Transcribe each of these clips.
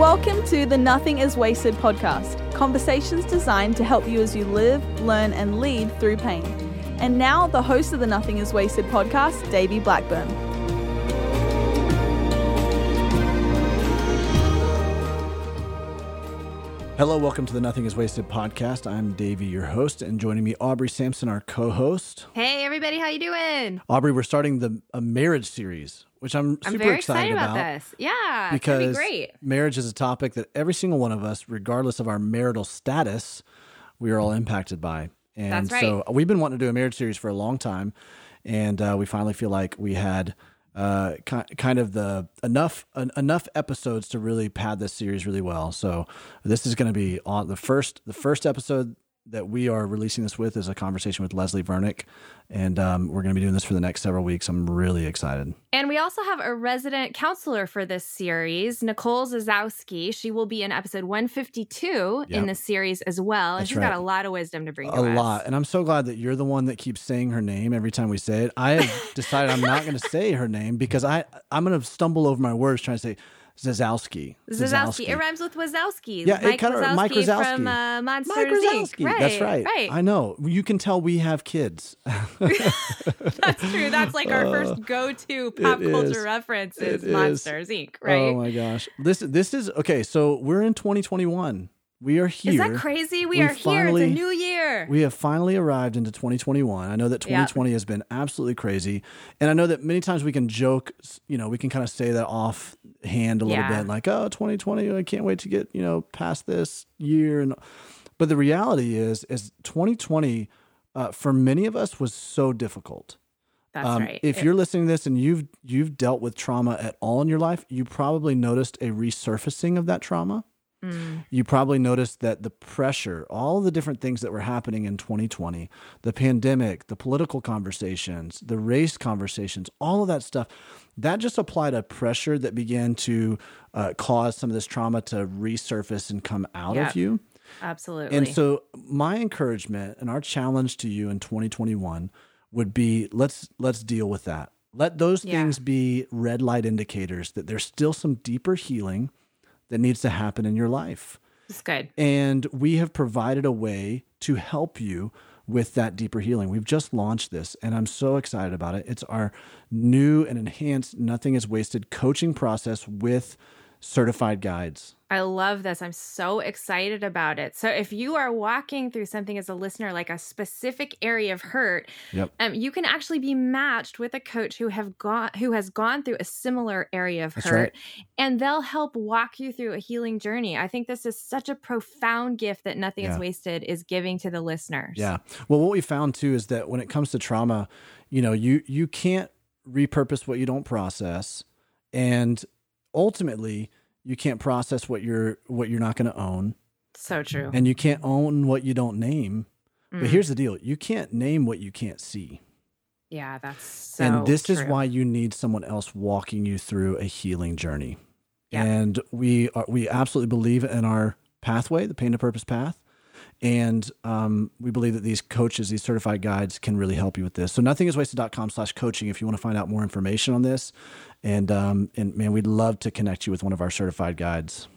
Welcome to the Nothing is Wasted podcast, conversations designed to help you as you live, learn, and lead through pain. And now, the host of the Nothing is Wasted podcast, Davey Blackburn. Hello, welcome to the Nothing is Wasted podcast. I'm Davey, your host, and joining me, Aubrey Sampson, our co-host. Hey, everybody, how you doing? Aubrey, we're starting the a marriage series, which I'm super I'm very excited, about, this. Yeah, because be great. marriage is a topic that every single one of us, regardless of our marital status, we are all impacted by. And That's right. so we've been wanting to do a marriage series for a long time, and uh, we finally feel like we had uh, ki- kind of the enough en- enough episodes to really pad this series really well. So this is going to be on the first the first episode that we are releasing this with is a conversation with Leslie Vernick, and um, we're going to be doing this for the next several weeks. I'm really excited. And we also have a resident counselor for this series, Nicole Zasowski. She will be in episode 152 Yep. in the series as well. And That's she's right. got a lot of wisdom to bring a to us. lot and i'm so glad that you're the one that keeps saying her name every time we say it i have decided i'm not going to say her name because i i'm going to stumble over my words trying to say zasowski Zasowski. It rhymes with Wazowski. Yeah, it Mike kinda- Wazowski Mike Wazowski. from uh, Monsters Mike Inc. Wazowski. Right, That's right. Right. I know. You can tell we have kids. That's true. That's like our first go-to pop Uh, it culture is. reference It is is. Monsters Inc. Right? Oh my gosh. This this is okay. So we're in 2021. We are here. is that crazy? We, We are here. finally- It's a new year. We have finally arrived into 2021. I know that 2020 has been absolutely crazy. And I know that many times we can joke, you know, we can kind of say that offhand a little Yeah. bit like, oh, 2020, I can't wait to get, you know, past this year. And But the reality is, is 2020 uh, for many of us was so difficult. That's Um, right. If It- you're listening to this and you've you've dealt with trauma at all in your life, you probably noticed a resurfacing of that trauma. Mm. You probably noticed that the pressure, all the different things that were happening in 2020, the pandemic, the political conversations, the race conversations, all of that stuff, that just applied a pressure that began to uh, cause some of this trauma to resurface and come out of you. Absolutely. And so my encouragement and our challenge to you in 2021 would be let's let's deal with that. Let those Yeah. things be red light indicators that there's still some deeper healing that needs to happen in your life. it's good. And we have provided a way to help you with that deeper healing. We've just launched this and I'm so excited about it. It's our new and enhanced Nothing is Wasted coaching process with certified guides. I love this. I'm so excited about it. So, if you are walking through something as a listener, like a specific area of hurt, Yep. um, you can actually be matched with a coach who have gone who has gone through a similar area of That's hurt, right. and they'll help walk you through a healing journey. I think this is such a profound gift that Nothing Yeah. is Wasted is giving to the listeners. Yeah. Well, what we found too is that when it comes to trauma, you know, you you can't repurpose what you don't process, and ultimately, you can't process what you're what you're not going to own, so true. and you can't own what you don't name. Mm. But here's the deal: you can't name what you can't see, yeah, that's so. and this is why you need someone else walking you through a healing journey. Yeah. And we are we absolutely believe in our pathway, the pain to purpose path. And um, we believe that these coaches, these certified guides can really help you with this. So nothingiswasted.com slash coaching if you want to find out more information on this. And um, and man, we'd love to connect you with one of our certified guides.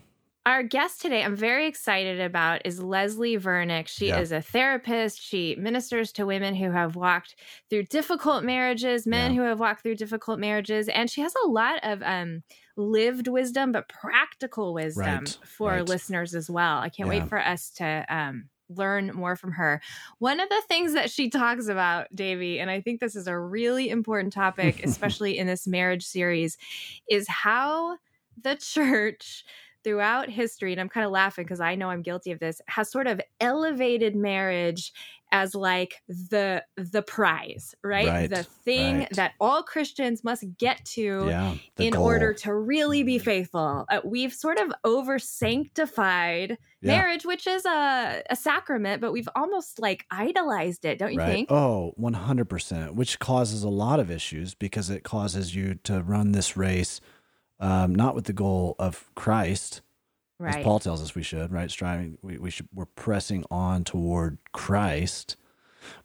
Our guest today, I'm very excited about, is Leslie Vernick. She Yeah. is a therapist. She ministers to women who have walked through difficult marriages, men Yeah. who have walked through difficult marriages, and she has a lot of um, lived wisdom, but practical wisdom Right, for right. listeners as well. I can't Yeah. wait for us to um, learn more from her. One of the things that she talks about, Davey, and I think this is a really important topic, especially in this marriage series, is how the church throughout history, and I'm kind of laughing because I know I'm guilty of this, has sort of elevated marriage as like the the prize, right? Right, the thing right. that all Christians must get to Yeah. in goal. order to really be faithful. Uh, we've sort of over sanctified Yeah. marriage, which is a, a sacrament, but we've almost like idolized it, don't you right. think? Oh, 100%, which causes a lot of issues because it causes you to run this race um, not with the goal of Christ, right. as Paul tells us we should, right? Striving, we, we should, we're pressing on toward Christ,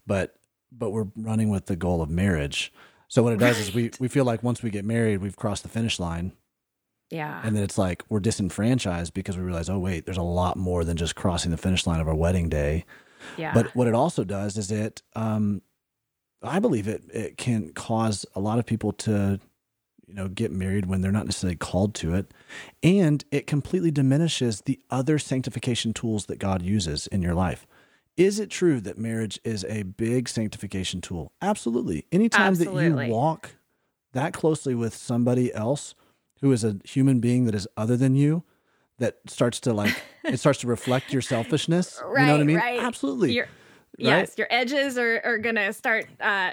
but but we're running with the goal of marriage. So what it does is we we feel like once we get married, we've crossed the finish line, Yeah. And then it's like we're disenfranchised because we realize, oh, wait, there's a lot more than just crossing the finish line of our wedding day. Yeah. But what it also does is it, um, I believe it, it can cause a lot of people to, you know, get married when they're not necessarily called to it. And it completely diminishes the other sanctification tools that God uses in your life. Is it true that marriage is a big sanctification tool? Absolutely. Anytime that you walk that closely with somebody else who is a human being that is other than you, that starts to like, it starts to reflect your selfishness. you know what I mean? right. Absolutely. Your- Right? Yes, your edges are, are going to start uh,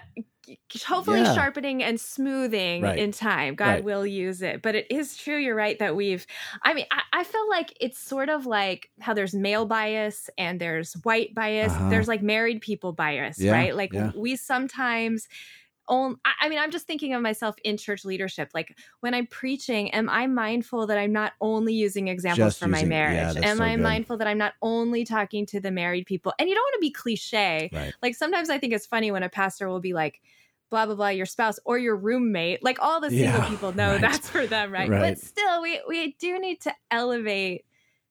hopefully Yeah. sharpening and smoothing Right. in time. God Right. will use it. But it is true, you're right, that we've, I mean, I, I feel like it's sort of like how there's male bias and there's white bias. Uh-huh. There's like married people bias, Yeah, right? Like yeah. we sometimes. On, I mean, I'm just thinking of myself in church leadership. Like when I'm preaching, am I mindful that I'm not only using examples Just from my using- yeah, marriage? am so I good. mindful that I'm not only talking to the married people? And you don't want to be cliche. Right. Like sometimes I think it's funny when a pastor will be like, blah blah blah, your spouse or your roommate. Like all the single Yeah, people know right. that's for them, right? Right. But still, we we do need to elevate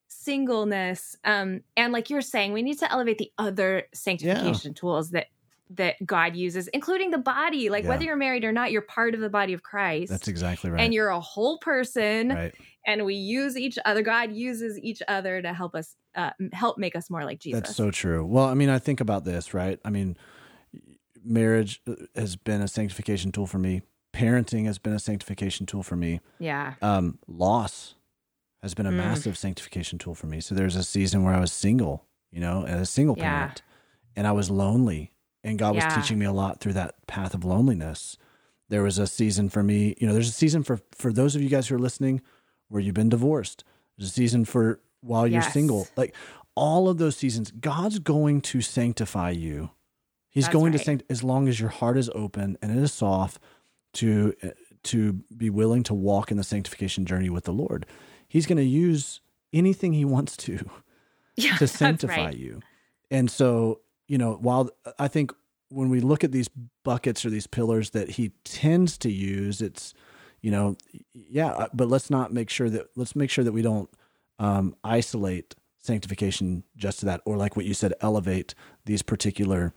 singleness. Um, and like you're saying, we need to elevate the other sanctification tools that that God uses, including the body. Like Yeah. whether you're married or not, you're part of the body of Christ. That's exactly right. And you're a whole person, right. and we use each other. God uses each other to help us, uh, help make us more like Jesus. That's so true. Well, I mean, I think about this, right? I mean, marriage uh, has been a sanctification tool for me. Parenting has been a sanctification tool for me. yeah, Um, loss has been a Mm. massive sanctification tool for me. So there's a season where I was single, you know, as a single Yeah. parent, and I was lonely, and God was teaching me a lot through that path of loneliness. There was a season for me, you know, there's a season for for those of you guys who are listening where you've been divorced. There's a season for while you're Yes. single. Like all of those seasons, God's going to sanctify you. He's That's going to right. sanct as long as your heart is open and it is soft to to be willing to walk in the sanctification journey with the Lord. He's going to use anything he wants to yeah, to sanctify right. you. And so, you know, while I think when we look at these buckets or these pillars that he tends to use, it's, you know, yeah, uh, but let's not make sure that let's make sure that we don't um, isolate sanctification just to that, or like what you said, elevate these particular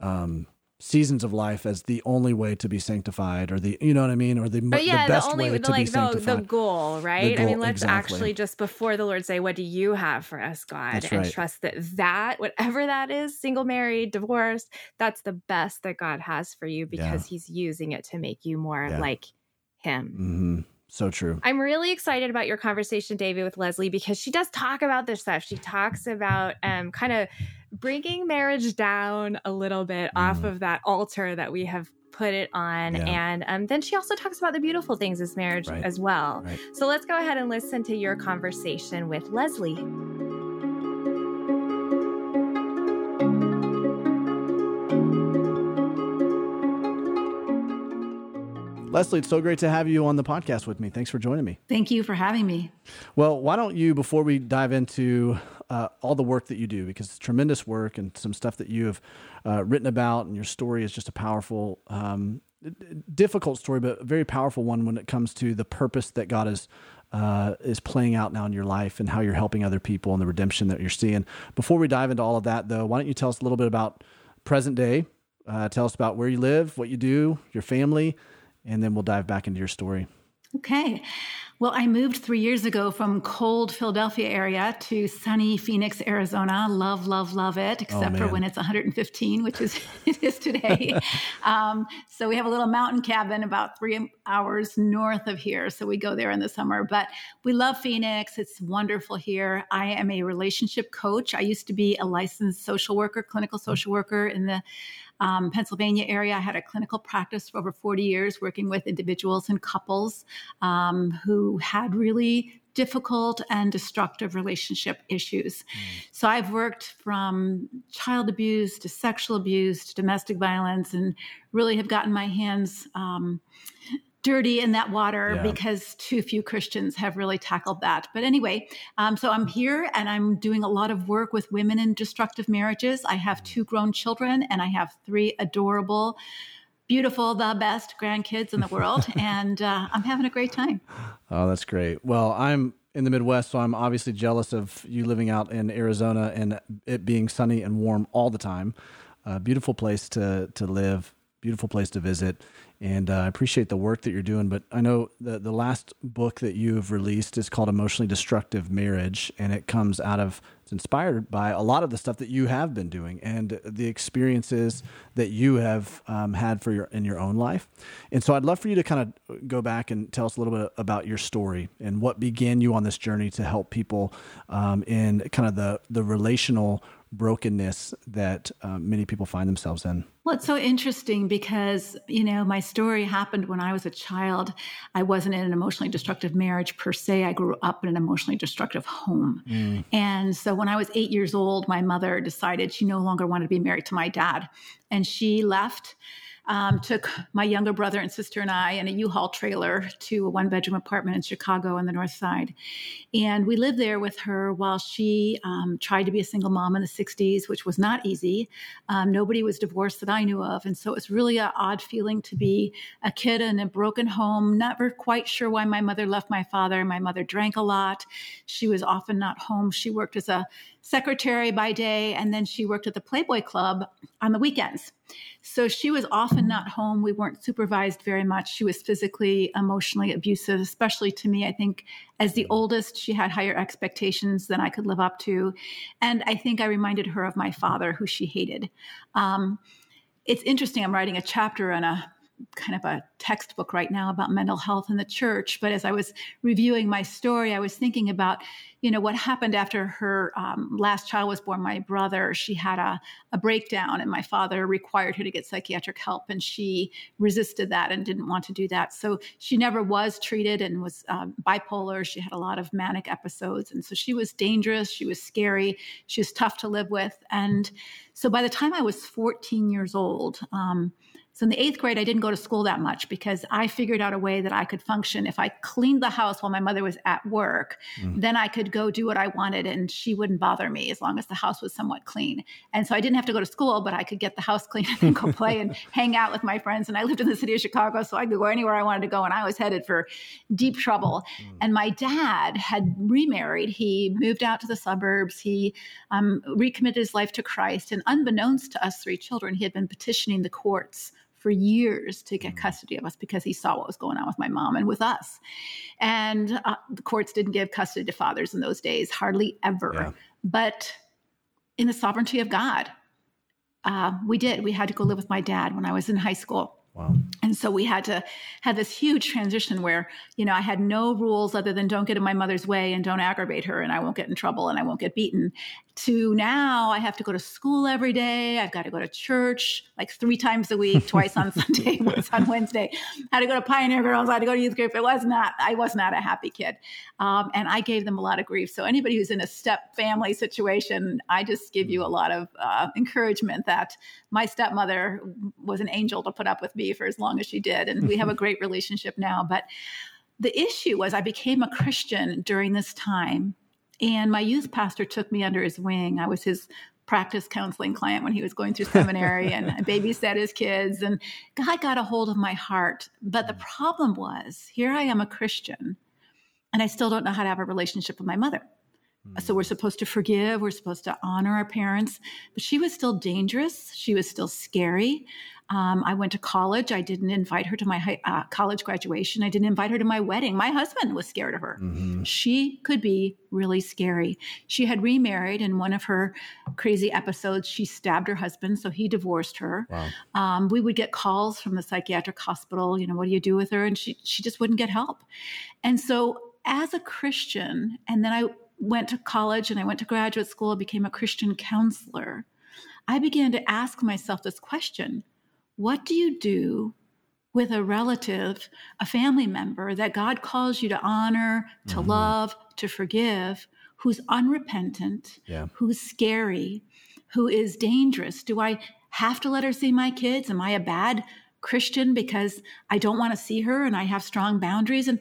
um, seasons of life as the only way to be sanctified, or the, you know what I mean, or the, But yeah, the best only way the, to like be sanctified. the goal, right? I goal, mean, let's exactly. actually just before the Lord say, "What do you have for us, God?" That's and trust that that whatever that is, single, married, divorced, that's the best that God has for you because He's using it to make you more Yeah. like Him. hmm So true. I'm really excited about your conversation, David, with Leslie because she does talk about this stuff. She talks about um, kind of bringing marriage down a little bit off Mhm. of that altar that we have put it on. Yeah. And um, then she also talks about the beautiful things as marriage Right. as well. Right. So let's go ahead and listen to your conversation with Leslie. Leslie, it's so great to have you on the podcast with me. Thanks for joining me. Thank you for having me. Well, why don't you, before we dive into uh, all the work that you do, because it's tremendous work and some stuff that you have uh, written about, and your story is just a powerful, um, difficult story, but a very powerful one when it comes to the purpose that God is uh, is playing out now in your life and how you're helping other people and the redemption that you're seeing. Before we dive into all of that, though, why don't you tell us a little bit about present day? Uh, tell us about where you live, what you do, your family, and then we'll dive back into your story. Okay. Well, I moved three years ago from cold Philadelphia area to sunny Phoenix, Arizona. Love, love, love it, except for when it's 115, which is it is today. um, so we have a little mountain cabin about three hours north of here. So we go there in the summer. But we love Phoenix. It's wonderful here. I am a relationship coach. I used to be a licensed social worker, clinical social worker in the um, Pennsylvania area. I had a clinical practice for over 40 years working with individuals and couples um, who had really difficult and destructive relationship issues. So I've worked from child abuse to sexual abuse to domestic violence and really have gotten my hands. Um, dirty in that water Yeah. because too few Christians have really tackled that. But anyway, um, so I'm here and I'm doing a lot of work with women in destructive marriages. I have two grown children and I have three adorable, beautiful, the best grandkids in the world, and uh, I'm having a great time. Oh, that's great. Well, I'm in the Midwest, so I'm obviously jealous of you living out in Arizona and it being sunny and warm all the time. Uh, beautiful place to to live, beautiful place to visit, and uh, I appreciate the work that you're doing. But I know the the last book that you've released is called Emotionally Destructive Marriage, and it comes out of it's inspired by a lot of the stuff that you have been doing and the experiences that you have um, had for your in your own life. And so I'd love for you to kind of go back and tell us a little bit about your story and what began you on this journey to help people um, in kind of the the relational brokenness that um, many people find themselves in. Well, it's so interesting because, you know, my story happened when I was a child. I wasn't in an emotionally destructive marriage per se. I grew up in an emotionally destructive home. Mm. And so when I was eight years old, my mother decided she no longer wanted to be married to my dad. And she left um, took my younger brother and sister and I in a U-Haul trailer to a one-bedroom apartment in Chicago on the north side, and we lived there with her while she um, tried to be a single mom in the '60s, which was not easy. Um, nobody was divorced that I knew of, and so it was really an odd feeling to be a kid in a broken home. Never quite sure why my mother left my father. My mother drank a lot. She was often not home. She worked as a secretary by day, and then she worked at the Playboy Club on the weekends. So she was often not home. We weren't supervised very much. She was physically, emotionally abusive, especially to me. I think as the oldest, she had higher expectations than I could live up to. And I think I reminded her of my father, who she hated. Um, it's interesting. I'm writing a chapter on a kind of a textbook right now about mental health in the church. But as I was reviewing my story, I was thinking about, you know, what happened after her um, last child was born, my brother. She had a, a breakdown, and my father required her to get psychiatric help, and she resisted that and didn't want to do that. So she never was treated and was um, bipolar. She had a lot of manic episodes. And so she was dangerous. She was scary. She was tough to live with. And so by the time I was 14 years old, um, so in the eighth grade, I didn't go to school that much because I figured out a way that I could function. If I cleaned the house while my mother was at work, mm. then I could go do what I wanted and she wouldn't bother me as long as the house was somewhat clean. And so I didn't have to go to school, but I could get the house clean and go play and hang out with my friends. And I lived in the city of Chicago, so I could go anywhere I wanted to go. And I was headed for deep trouble. Mm. And my dad had remarried. He moved out to the suburbs. He um, recommitted his life to Christ. And unbeknownst to us three children, he had been petitioning the courts for years to get mm. custody of us because he saw what was going on with my mom and with us. And uh, the courts didn't give custody to fathers in those days, hardly ever. Yeah. But in the sovereignty of God, uh, we did. We had to go live with my dad when I was in high school. Wow. And so we had to have this huge transition where, you know, I had no rules other than don't get in my mother's way and don't aggravate her and I won't get in trouble and I won't get beaten. To now I have to go to school every day. I've got to go to church like three times a week, twice on Sunday, once on Wednesday. I had to go to Pioneer Girls. I had to go to youth group. It was not, I was not a happy kid. Um, and I gave them a lot of grief. So anybody who's in a step family situation, I just give you a lot of uh, encouragement that my stepmother was an angel to put up with me for as long as she did. And we have a great relationship now. But the issue was I became a Christian during this time. And my youth pastor took me under his wing. I was his practice counseling client when he was going through seminary and I babysat his kids. And God got a hold of my heart. But the problem was here I am a Christian, and I still don't know how to have a relationship with my mother. Hmm. So we're supposed to forgive, we're supposed to honor our parents, but she was still dangerous. She was still scary. Um, I went to college. I didn't invite her to my high, uh, college graduation. I didn't invite her to my wedding. My husband was scared of her. Mm-hmm. She could be really scary. She had remarried. In one of her crazy episodes, she stabbed her husband, so he divorced her. Wow. Um, we would get calls from the psychiatric hospital. You know, what do you do with her? And she she just wouldn't get help. And so, as a Christian, and then I went to college and I went to graduate school, I became a Christian counselor. I began to ask myself this question What do you do with a relative, a family member that God calls you to honor, to mm-hmm. love, to forgive, who's unrepentant, yeah. who's scary, who is dangerous? Do I have to let her see my kids? Am I a bad Christian because I don't want to see her and I have strong boundaries? And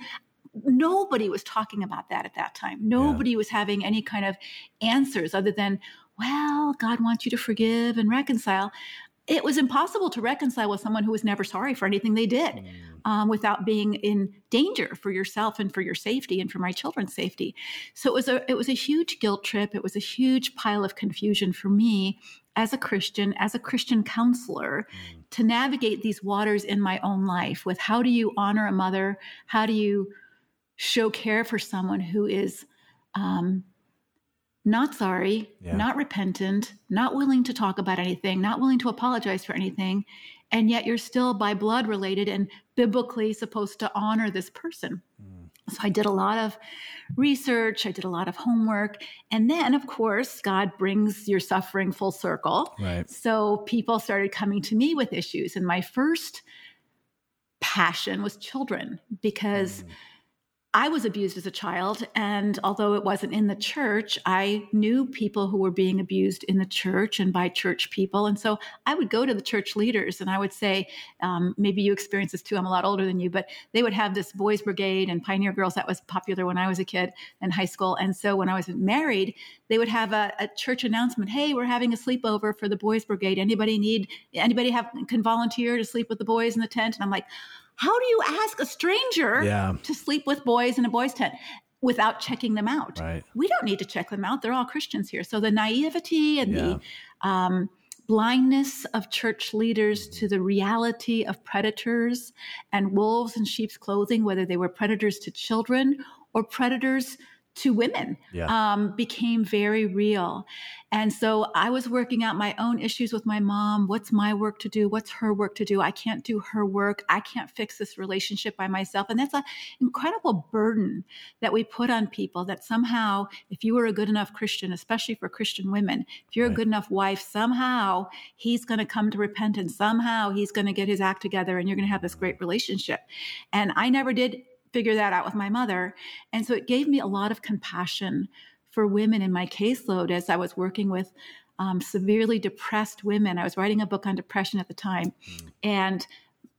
nobody was talking about that at that time. Nobody yeah. was having any kind of answers other than, well, God wants you to forgive and reconcile. It was impossible to reconcile with someone who was never sorry for anything they did mm. um, without being in danger for yourself and for your safety and for my children's safety so it was a it was a huge guilt trip it was a huge pile of confusion for me as a christian as a christian counselor mm. to navigate these waters in my own life with how do you honor a mother how do you show care for someone who is um, not sorry, yeah. not repentant, not willing to talk about anything, not willing to apologize for anything, and yet you're still by blood related and biblically supposed to honor this person. Mm. So I did a lot of research, I did a lot of homework, and then of course God brings your suffering full circle. Right. So people started coming to me with issues and my first passion was children because mm I was abused as a child, and although it wasn't in the church, I knew people who were being abused in the church and by church people. And so I would go to the church leaders and I would say, um, maybe you experience this too, I'm a lot older than you, but they would have this boys' brigade and pioneer girls that was popular when I was a kid in high school. And so when I was married, they would have a, a church announcement hey, we're having a sleepover for the boys' brigade. Anybody need, anybody have, can volunteer to sleep with the boys in the tent? And I'm like, how do you ask a stranger yeah. to sleep with boys in a boys' tent? without checking them out. Right. We don't need to check them out. They're all Christians here. So the naivety and yeah. the um, blindness of church leaders to the reality of predators and wolves in sheep's clothing, whether they were predators to children or predators to women yeah. um, became very real. And so I was working out my own issues with my mom. What's my work to do? What's her work to do? I can't do her work. I can't fix this relationship by myself. And that's an incredible burden that we put on people that somehow, if you were a good enough Christian, especially for Christian women, if you're right. a good enough wife, somehow he's going to come to repentance. Somehow he's going to get his act together and you're going to have this great relationship. And I never did figure that out with my mother. And so it gave me a lot of compassion for women in my caseload as I was working with um, severely depressed women. I was writing a book on depression at the time. Mm. And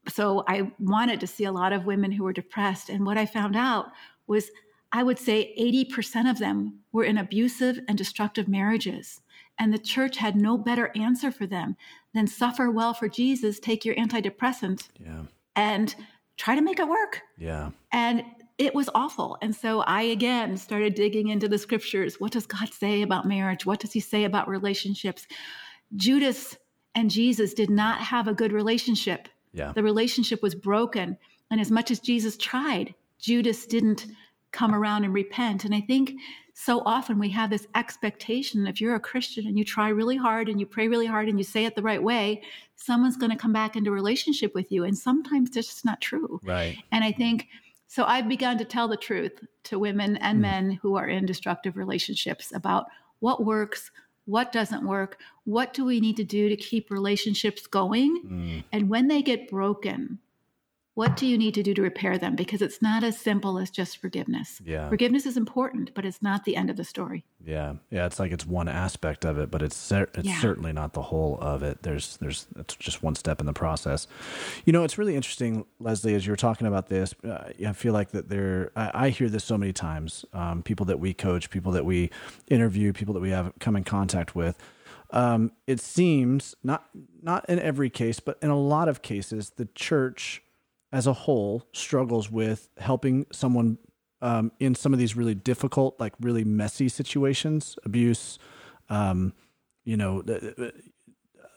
so I wanted to see a lot of women who were depressed. And what I found out was I would say 80% of them were in abusive and destructive marriages. And the church had no better answer for them than suffer well for Jesus, take your antidepressant, yeah. and try to make it work. Yeah. And it was awful. And so I again started digging into the scriptures. What does God say about marriage? What does he say about relationships? Judas and Jesus did not have a good relationship. Yeah. The relationship was broken. And as much as Jesus tried, Judas didn't come around and repent. And I think so often we have this expectation if you're a Christian and you try really hard and you pray really hard and you say it the right way, someone's going to come back into relationship with you. And sometimes that's just not true. Right. And I think so I've begun to tell the truth to women and mm. men who are in destructive relationships about what works, what doesn't work, what do we need to do to keep relationships going? Mm. And when they get broken, what do you need to do to repair them? Because it's not as simple as just forgiveness. Yeah. Forgiveness is important, but it's not the end of the story. Yeah. Yeah. It's like it's one aspect of it, but it's cer- it's yeah. certainly not the whole of it. There's there's it's just one step in the process. You know, it's really interesting, Leslie, as you were talking about this. Uh, I feel like that there. I, I hear this so many times. Um, people that we coach, people that we interview, people that we have come in contact with. Um, it seems not not in every case, but in a lot of cases, the church as a whole struggles with helping someone um, in some of these really difficult, like really messy situations, abuse, um, you know,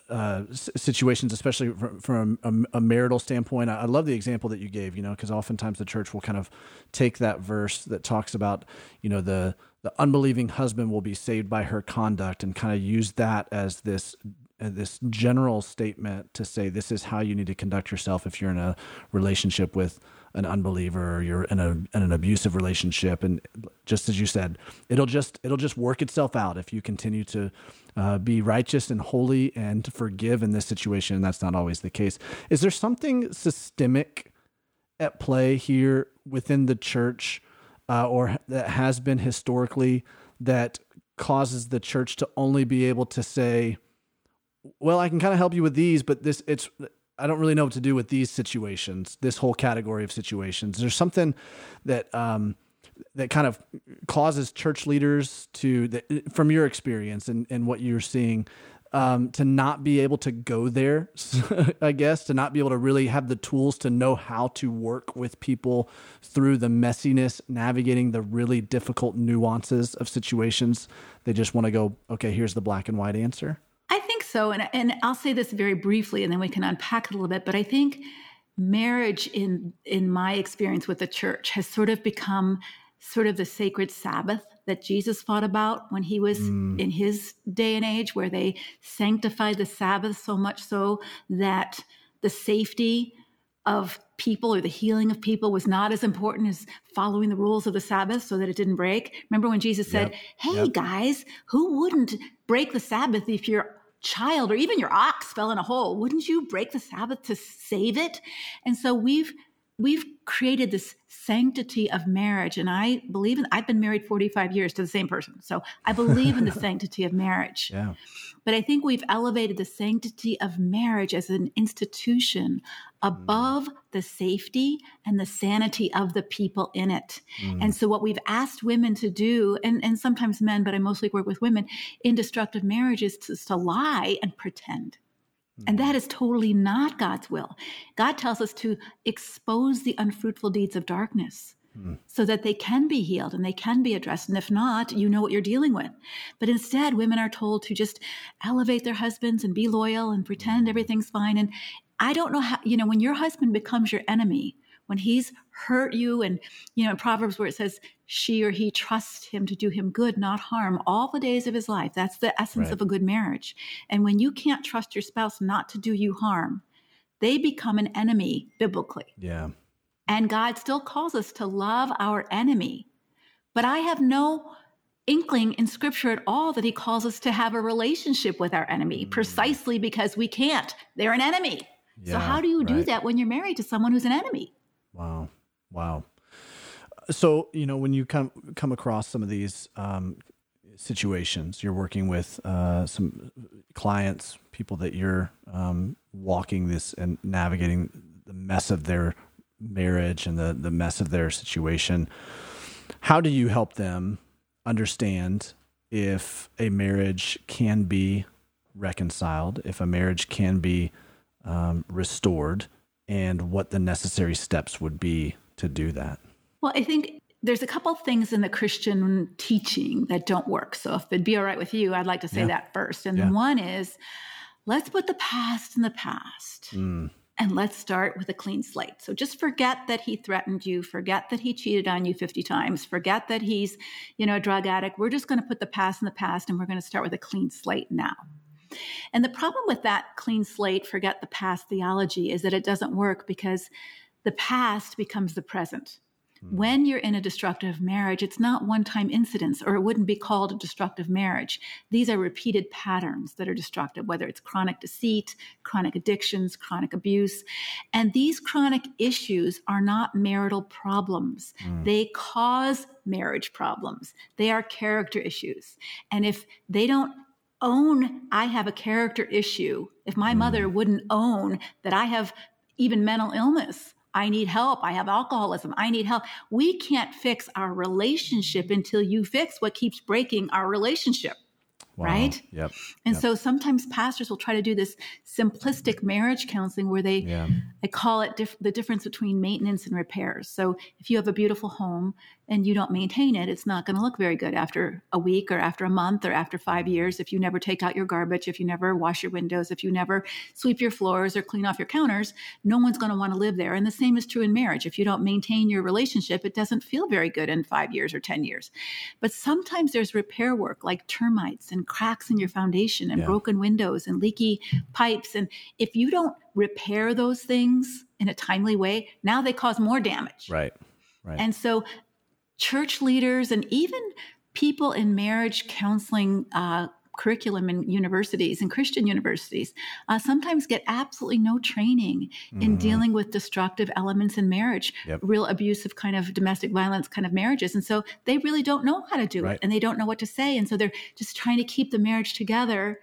uh, situations, especially from, from a, a, marital standpoint. I, I, love the example that you gave, you know, because oftentimes the church will kind of take that verse that talks about, you know, the the unbelieving husband will be saved by her conduct, and kind of use that as this uh, this general statement to say this is how you need to conduct yourself if you're in a relationship with an unbeliever or you're in, a, in an abusive relationship. And just as you said it'll just it'll just work itself out if you continue to uh, be righteous and holy and forgive in this situation. And that's not always the case. Is there something systemic at play here within the church uh, or that has been historically that causes the church to only be able to say well, I can kind of help you with these, but this it's I don't really know what to do with these situations, this whole category of situations. There's something that um, that kind of causes church leaders to, that, from your experience and, and what you're seeing, um, to not be able to go there, I guess, to not be able to really have the tools to know how to work with people through the messiness, navigating the really difficult nuances of situations. They just want to go, okay, here's the black and white answer. So. And, and I'll say this very briefly and then we can unpack it a little bit. But I think marriage, in, in my experience with the church, has sort of become sort of the sacred Sabbath that Jesus thought about when he was mm. in his day and age, where they sanctified the Sabbath so much so that the safety of people or the healing of people was not as important as following the rules of the Sabbath so that it didn't break. Remember when Jesus said, yep. Hey yep. guys, who wouldn't break the Sabbath if your child or even your ox fell in a hole? Wouldn't you break the Sabbath to save it? And so we've we've created this sanctity of marriage and i believe in i've been married 45 years to the same person so i believe in the sanctity of marriage yeah. but i think we've elevated the sanctity of marriage as an institution above mm. the safety and the sanity of the people in it mm. and so what we've asked women to do and, and sometimes men but i mostly work with women in destructive marriages to, to lie and pretend and that is totally not God's will. God tells us to expose the unfruitful deeds of darkness mm. so that they can be healed and they can be addressed. And if not, you know what you're dealing with. But instead, women are told to just elevate their husbands and be loyal and pretend everything's fine. And I don't know how, you know, when your husband becomes your enemy, when he's hurt you and you know in proverbs where it says she or he trusts him to do him good not harm all the days of his life. That's the essence right. of a good marriage. And when you can't trust your spouse not to do you harm they become an enemy biblically. Yeah. And god still calls us to love our enemy. But i have no inkling in scripture at all that he calls us to have a relationship with our enemy mm. precisely because we can't. They're an enemy. Yeah, so how do you right. do that when you're married to someone who's an enemy Wow. Wow. So, you know, when you come come across some of these um, situations, you're working with uh, some clients, people that you're um, walking this and navigating the mess of their marriage and the the mess of their situation. How do you help them understand if a marriage can be reconciled, if a marriage can be um, restored? And what the necessary steps would be to do that? Well, I think there's a couple things in the Christian teaching that don't work. So if it'd be all right with you, I'd like to say yeah. that first. And yeah. one is let's put the past in the past. Mm. And let's start with a clean slate. So just forget that he threatened you, forget that he cheated on you 50 times, forget that he's, you know, a drug addict. We're just going to put the past in the past and we're going to start with a clean slate now. And the problem with that clean slate, forget the past theology, is that it doesn't work because the past becomes the present. Hmm. When you're in a destructive marriage, it's not one time incidents, or it wouldn't be called a destructive marriage. These are repeated patterns that are destructive, whether it's chronic deceit, chronic addictions, chronic abuse. And these chronic issues are not marital problems. Mm. They cause marriage problems, they are character issues. And if they don't own I have a character issue, if my mm. mother wouldn't own that I have even mental illness, I need help, I have alcoholism, I need help, we can't fix our relationship until you fix what keeps breaking our relationship. Wow. Right? Yep. And yep. so sometimes pastors will try to do this simplistic marriage counseling where they, yeah. I call it dif- the difference between maintenance and repairs. So if you have a beautiful home and you don't maintain it, it's not going to look very good after a week or after a month or after five mm-hmm. years. If you never take out your garbage, if you never wash your windows, if you never sweep your floors or clean off your counters, no one's going to want to live there. And the same is true in marriage. If you don't maintain your relationship, it doesn't feel very good in five years or 10 years. But sometimes there's repair work like termites and cracks in your foundation and yeah. broken windows and leaky pipes. And if you don't repair those things in a timely way, now they cause more damage. Right. Right. And so church leaders and even people in marriage counseling uh, curriculum in universities and Christian universities uh, sometimes get absolutely no training in mm-hmm. dealing with destructive elements in marriage, yep. real abusive kind of domestic violence kind of marriages. And so they really don't know how to do right. it and they don't know what to say. And so they're just trying to keep the marriage together,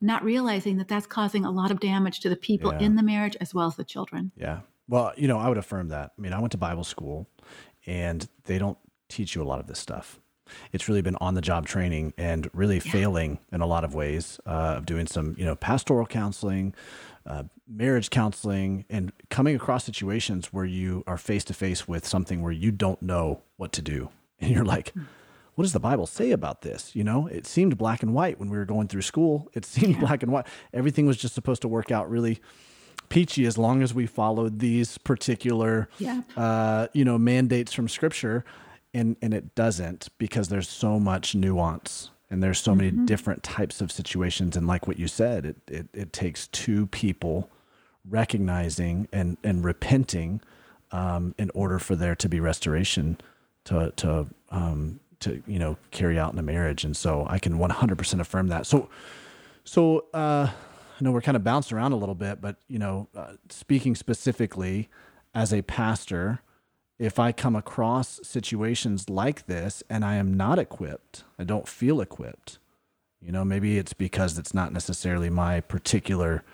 not realizing that that's causing a lot of damage to the people yeah. in the marriage as well as the children. Yeah. Well, you know, I would affirm that. I mean, I went to Bible school and they don't teach you a lot of this stuff. It's really been on the job training and really yeah. failing in a lot of ways uh, of doing some you know pastoral counseling uh, marriage counseling and coming across situations where you are face to face with something where you don't know what to do and you're like hmm. what does the bible say about this you know it seemed black and white when we were going through school it seemed yeah. black and white everything was just supposed to work out really peachy as long as we followed these particular yeah. uh, you know mandates from scripture and and it doesn't because there's so much nuance and there's so many mm-hmm. different types of situations. And like what you said it, it it takes two people recognizing and and repenting um, in order for there to be restoration to to um, to you know carry out in a marriage. And so I can 100% affirm that. So so uh, I know we're kind of bouncing around a little bit but you know uh, speaking specifically as a pastor if I come across situations like this and I am not equipped, I don't feel equipped. You know, maybe it's because it's not necessarily my particular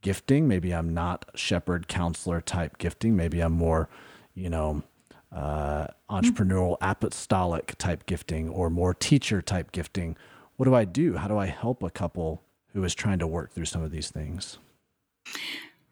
gifting. Maybe I'm not shepherd counselor type gifting. Maybe I'm more, you know, uh, entrepreneurial apostolic type gifting or more teacher type gifting. What do I do? How do I help a couple who is trying to work through some of these things?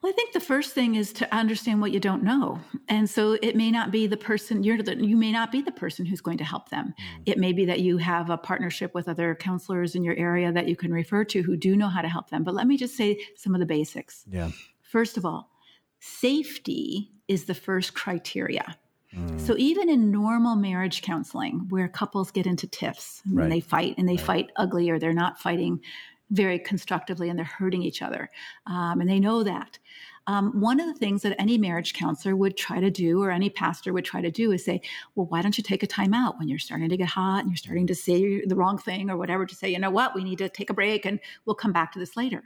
Well, I think the first thing is to understand what you don't know. And so it may not be the person you're the, you may not be the person who's going to help them. Mm. It may be that you have a partnership with other counselors in your area that you can refer to who do know how to help them. But let me just say some of the basics. Yeah. First of all, safety is the first criteria. Mm. So even in normal marriage counseling where couples get into tiffs and right. they fight and they right. fight ugly or they're not fighting very constructively and they're hurting each other. Um, and they know that. Um, one of the things that any marriage counselor would try to do, or any pastor would try to do, is say, Well, why don't you take a time out when you're starting to get hot and you're starting to say the wrong thing or whatever, to say, You know what, we need to take a break and we'll come back to this later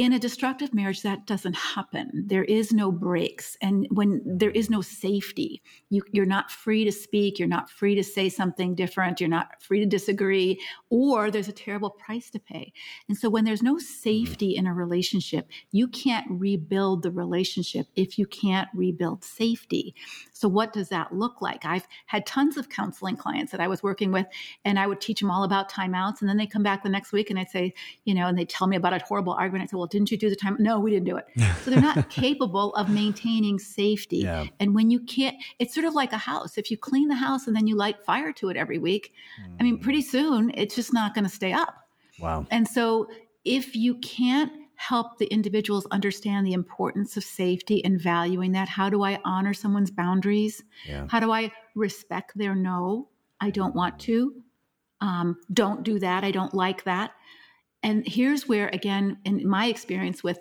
in a destructive marriage that doesn't happen. There is no breaks. And when there is no safety you, are not free to speak you're not free to say something different you're not free to disagree or there's a terrible price to pay. And so when there's no mm-hmm. safety in a relationship you can't rebuild the relationship if you can't rebuild safety. So what does that look like? I've had tons of counseling clients that i was working with and i would teach them all about timeouts and then they come back the next week and i'd say you know and they tell me about a horrible argument. I say well didn't you do the time? No, we didn't do it. So they're not capable of maintaining safety. Yeah. And when you can't, it's sort of like a house. If you clean the house and then you light fire to it every week, mm. I mean, pretty soon it's just not going to stay up. Wow. And so if you can't help the individuals understand the importance of safety and valuing that, how do I honor someone's boundaries? Yeah. How do I respect their no? I don't want to. Um, don't do that. I don't like that. And here's where, again, in my experience with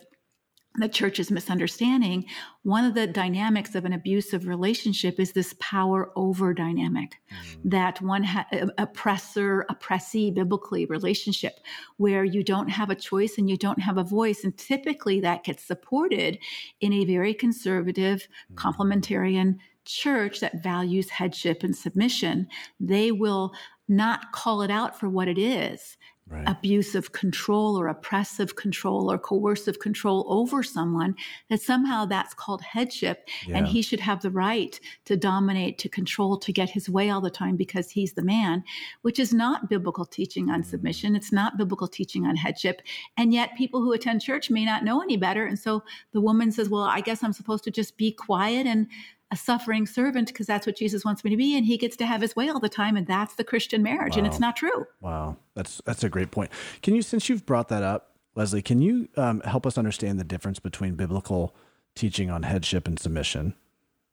the church's misunderstanding, one of the dynamics of an abusive relationship is this power over dynamic mm. that one ha- oppressor oppressee biblically relationship where you don't have a choice and you don't have a voice and typically that gets supported in a very conservative mm. complementarian church that values headship and submission they will not call it out for what it is right. abusive control or oppressive control or coercive control over someone, that somehow that's called headship. Yeah. And he should have the right to dominate, to control, to get his way all the time because he's the man, which is not biblical teaching on mm. submission. It's not biblical teaching on headship. And yet people who attend church may not know any better. And so the woman says, Well, I guess I'm supposed to just be quiet and a suffering servant because that's what Jesus wants me to be, and he gets to have his way all the time, and that's the Christian marriage, wow. and it's not true. Wow, that's that's a great point. Can you, since you've brought that up, Leslie, can you um, help us understand the difference between biblical teaching on headship and submission,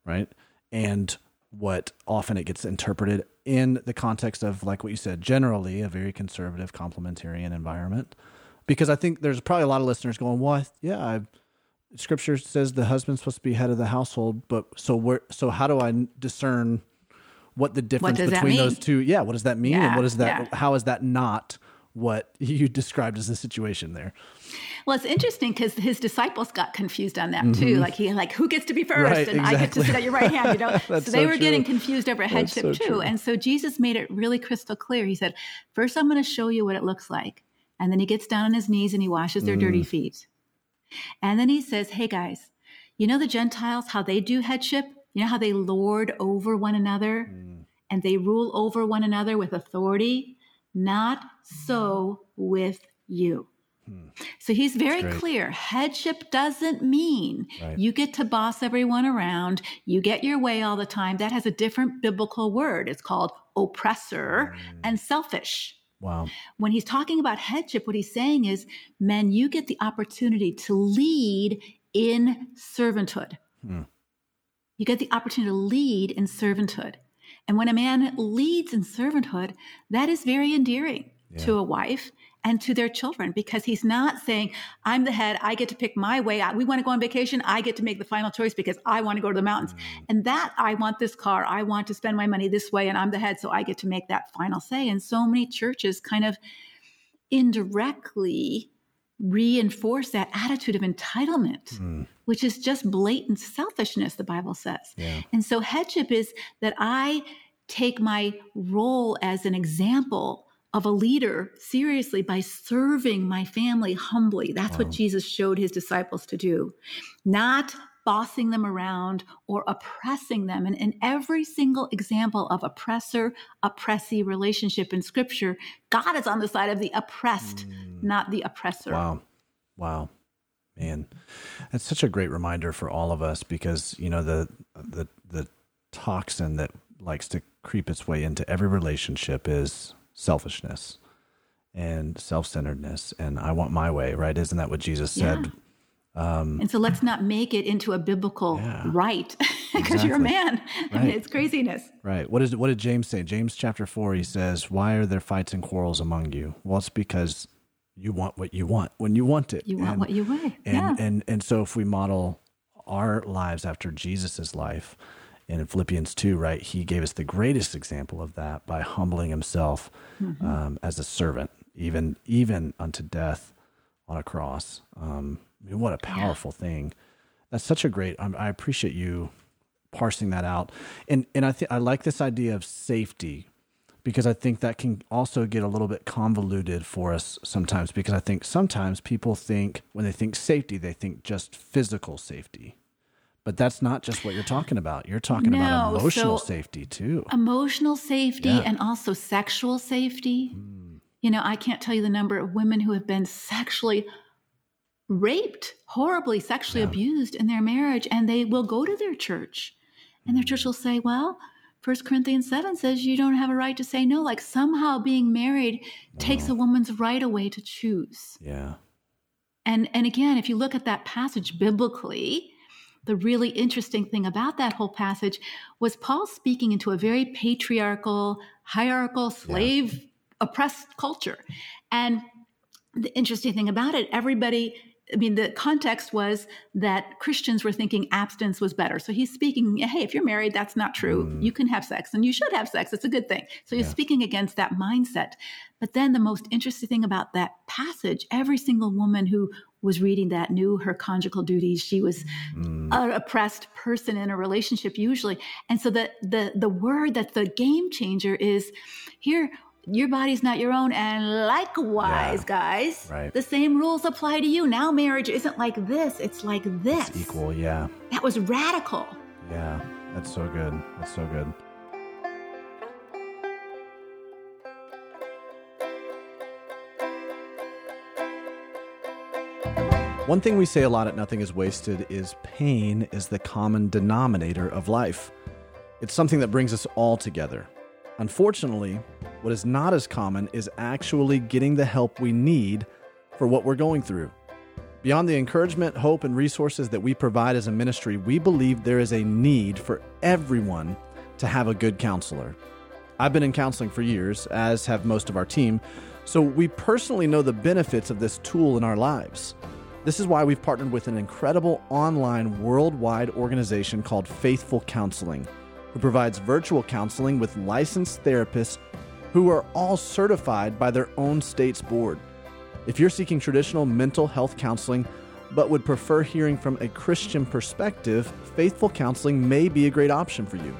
right, and what often it gets interpreted in the context of, like what you said, generally a very conservative complementarian environment? Because I think there's probably a lot of listeners going, "Well, yeah, I've." Scripture says the husband's supposed to be head of the household, but so where so how do I discern what the difference what between those two? Yeah, what does that mean? Yeah, and what is that yeah. how is that not what you described as the situation there? Well, it's interesting because his disciples got confused on that mm-hmm. too. Like he like who gets to be first, right, and exactly. I get to sit at your right hand. You know, so they so were true. getting confused over headship so too. True. And so Jesus made it really crystal clear. He said, first I'm going to show you what it looks like," and then he gets down on his knees and he washes their mm. dirty feet. And then he says, Hey guys, you know the Gentiles, how they do headship? You know how they lord over one another? Mm. and they rule over one another with authority. Not so with you. Hmm. So he's very clear. Headship doesn't mean right. you get to boss everyone around, you get your way all the time. That has a different biblical word. It's called oppressor mm. and selfish. Wow. When he's talking about headship, what he's saying is, men, you get the opportunity to lead in servanthood. Hmm. You get the opportunity to lead in servanthood. And when a man leads in servanthood, that is very endearing yeah. to a wife and to their children because he's not saying, I'm the head, I get to pick my way. We want to go on vacation, I get to make the final choice because I want to go to the mountains. Mm. And that I want this car, I want to spend my money this way, and I'm the head, so I get to make that final say. And so many churches kind of indirectly reinforce that attitude of entitlement, mm. which is just blatant selfishness, the Bible says. Yeah. And so headship is that I take my role as an example of a leader seriously by serving my family humbly. That's wow. what Jesus showed his disciples to do, not bossing them around or oppressing them. And in every single example of oppressor oppressee relationship in scripture, God is on the side of the oppressed, mm. not the oppressor. Wow. Wow. Man, that's such a great reminder for all of us because, you know, the, the, the toxin that likes to creep its way into every relationship is selfishness and self-centeredness and i want my way right isn't that what jesus said yeah. um, and so let's not make it into a biblical yeah. right because exactly. you're a man right. I mean, it's craziness right what is what did james say james chapter 4 he says why are there fights and quarrels among you well it's because you want what you want when you want it you want and, what you want and, yeah. and and so if we model our lives after jesus's life and in Philippians 2, right, he gave us the greatest example of that by humbling himself mm-hmm. um, as a servant, even even unto death on a cross. Um, I mean, what a powerful yeah. thing! That's such a great. Um, I appreciate you parsing that out, and and I think I like this idea of safety because I think that can also get a little bit convoluted for us sometimes. Because I think sometimes people think when they think safety, they think just physical safety but that's not just what you're talking about. You're talking no, about emotional so safety too. Emotional safety yeah. and also sexual safety. Mm. You know, I can't tell you the number of women who have been sexually raped, horribly sexually yeah. abused in their marriage, and they will go to their church. And their church hmm. will say, Well, First Corinthians 7 says you don't have a right to say no. Like somehow being married takes a woman's right away to choose. Yeah. And and again, if you look at that passage biblically, the really interesting thing about that whole passage was Paul speaking into a very patriarchal, hierarchical, slave yeah. oppressed culture. And the interesting thing about it, everybody I mean, the context was that Christians were thinking abstinence was better. So he's speaking, hey, if you're married, that's not true. Mm. You can have sex and you should have sex. It's a good thing. So he's yeah. speaking against that mindset. But then the most interesting thing about that passage, every single woman who was reading that knew her conjugal duties. She was mm. an oppressed person in a relationship usually. And so the the the word that's the game changer is here your body's not your own. And likewise, yeah, guys, right. the same rules apply to you. Now marriage isn't like this, it's like this. It's equal, yeah. That was radical. Yeah, that's so good. That's so good. One thing we say a lot at Nothing is Wasted is pain is the common denominator of life. It's something that brings us all together. Unfortunately, what is not as common is actually getting the help we need for what we're going through. Beyond the encouragement, hope, and resources that we provide as a ministry, we believe there is a need for everyone to have a good counselor. I've been in counseling for years, as have most of our team, so we personally know the benefits of this tool in our lives. This is why we've partnered with an incredible online worldwide organization called Faithful Counseling who provides virtual counseling with licensed therapists who are all certified by their own state's board. If you're seeking traditional mental health counseling but would prefer hearing from a Christian perspective, Faithful Counseling may be a great option for you.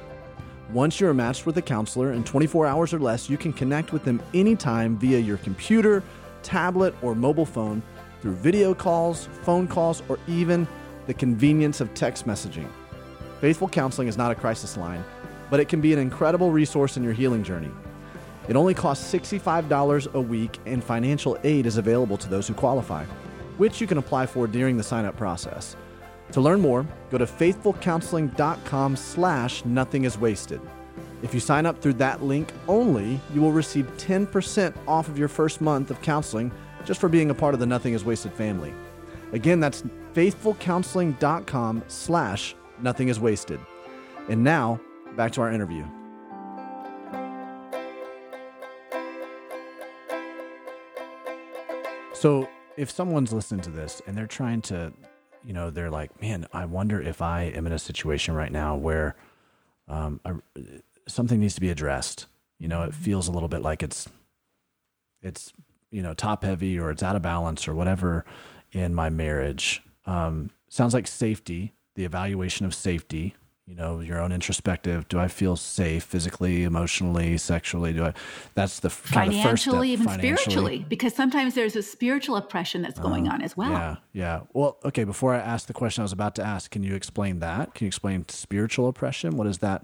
Once you're matched with a counselor in 24 hours or less, you can connect with them anytime via your computer, tablet, or mobile phone through video calls, phone calls, or even the convenience of text messaging. Faithful Counseling is not a crisis line. but it can be an incredible resource in your healing journey. It only costs $65 a week, and financial aid is available to those who qualify, which you can apply for during the sign-up process. To learn more, go to faithfulcounseling.com slash nothing is wasted. If you sign up through that link only, you will receive 10% off of your first month of counseling just for being a part of the Nothing is Wasted family. Again, that's faithfulcounseling.com slash nothing is wasted. And now, back to our interview. So, if someone's listening to this and they're trying to, you know, they're like, man, I wonder if I am in a situation right now where um, I, something needs to be addressed. You know, it feels a little bit like it's, it's, you know, top heavy or it's out of balance or whatever in my marriage. Um, sounds like safety, the evaluation of safety you know your own introspective do i feel safe physically emotionally sexually? Do i that's the kind financially of even spiritually because sometimes there's a spiritual oppression that's going uh, on as well. yeah yeah. Well okay before i ask the question i was about to ask can you explain that? Can you explain spiritual oppression? What does that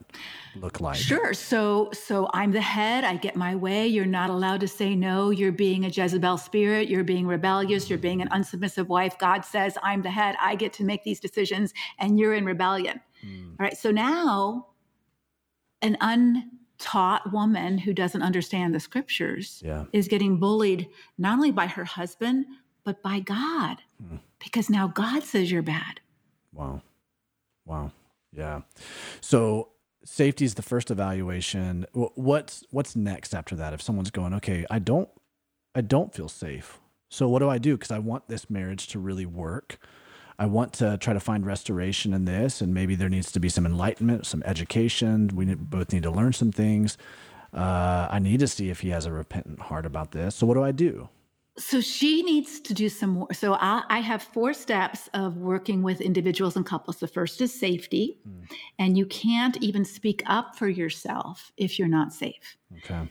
look like? Sure. So so i'm the head. I get my way. You're not allowed to say no. You're being a jezebel spirit. You're being rebellious. You're being an unsubmissive wife. God says i'm the head. I get to make these decisions and you're in rebellion Mm. All right. So now an untaught woman who doesn't understand the scriptures yeah. is getting bullied not only by her husband, but by God mm. because now God says you're bad. Wow. Wow. Yeah. So safety is the first evaluation. What's what's next after that? If someone's going, okay, I don't I don't feel safe. So what do I do? Because I want this marriage to really work. I want to try to find restoration in this, and maybe there needs to be some enlightenment, some education. We both need to learn some things. Uh, I need to see if he has a repentant heart about this. So, what do I do? So she needs to do some more. So I, I, have four steps of working with individuals and couples. The first is safety, mm. and you can't even speak up for yourself if you're not safe. Okay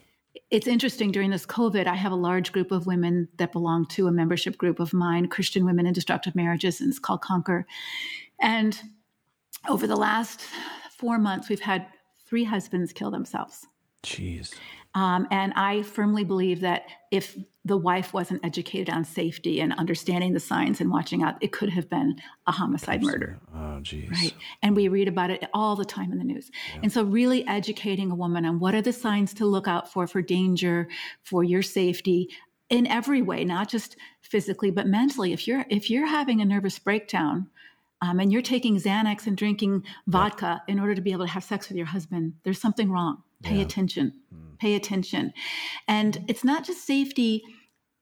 it's interesting during this COVID, I have a large group of women that belong to a membership group of mine, Christian Women in Destructive Marriages, and it's called Conquer. And over the last four months, we've had three husbands kill themselves. Jeez. Um, and I firmly believe that if the wife wasn't educated on safety and understanding the signs and watching out, it could have been a homicide Absolutely. murder. Oh, geez. Right. And we read about it all the time in the news. Yeah. And so, really educating a woman on what are the signs to look out for, for danger, for your safety in every way, not just physically, but mentally. If you're, if you're having a nervous breakdown, um, and you're taking Xanax and drinking vodka yeah. in order to be able to have sex with your husband, there's something wrong. Pay yeah. attention. Mm. Pay attention. And it's not just safety,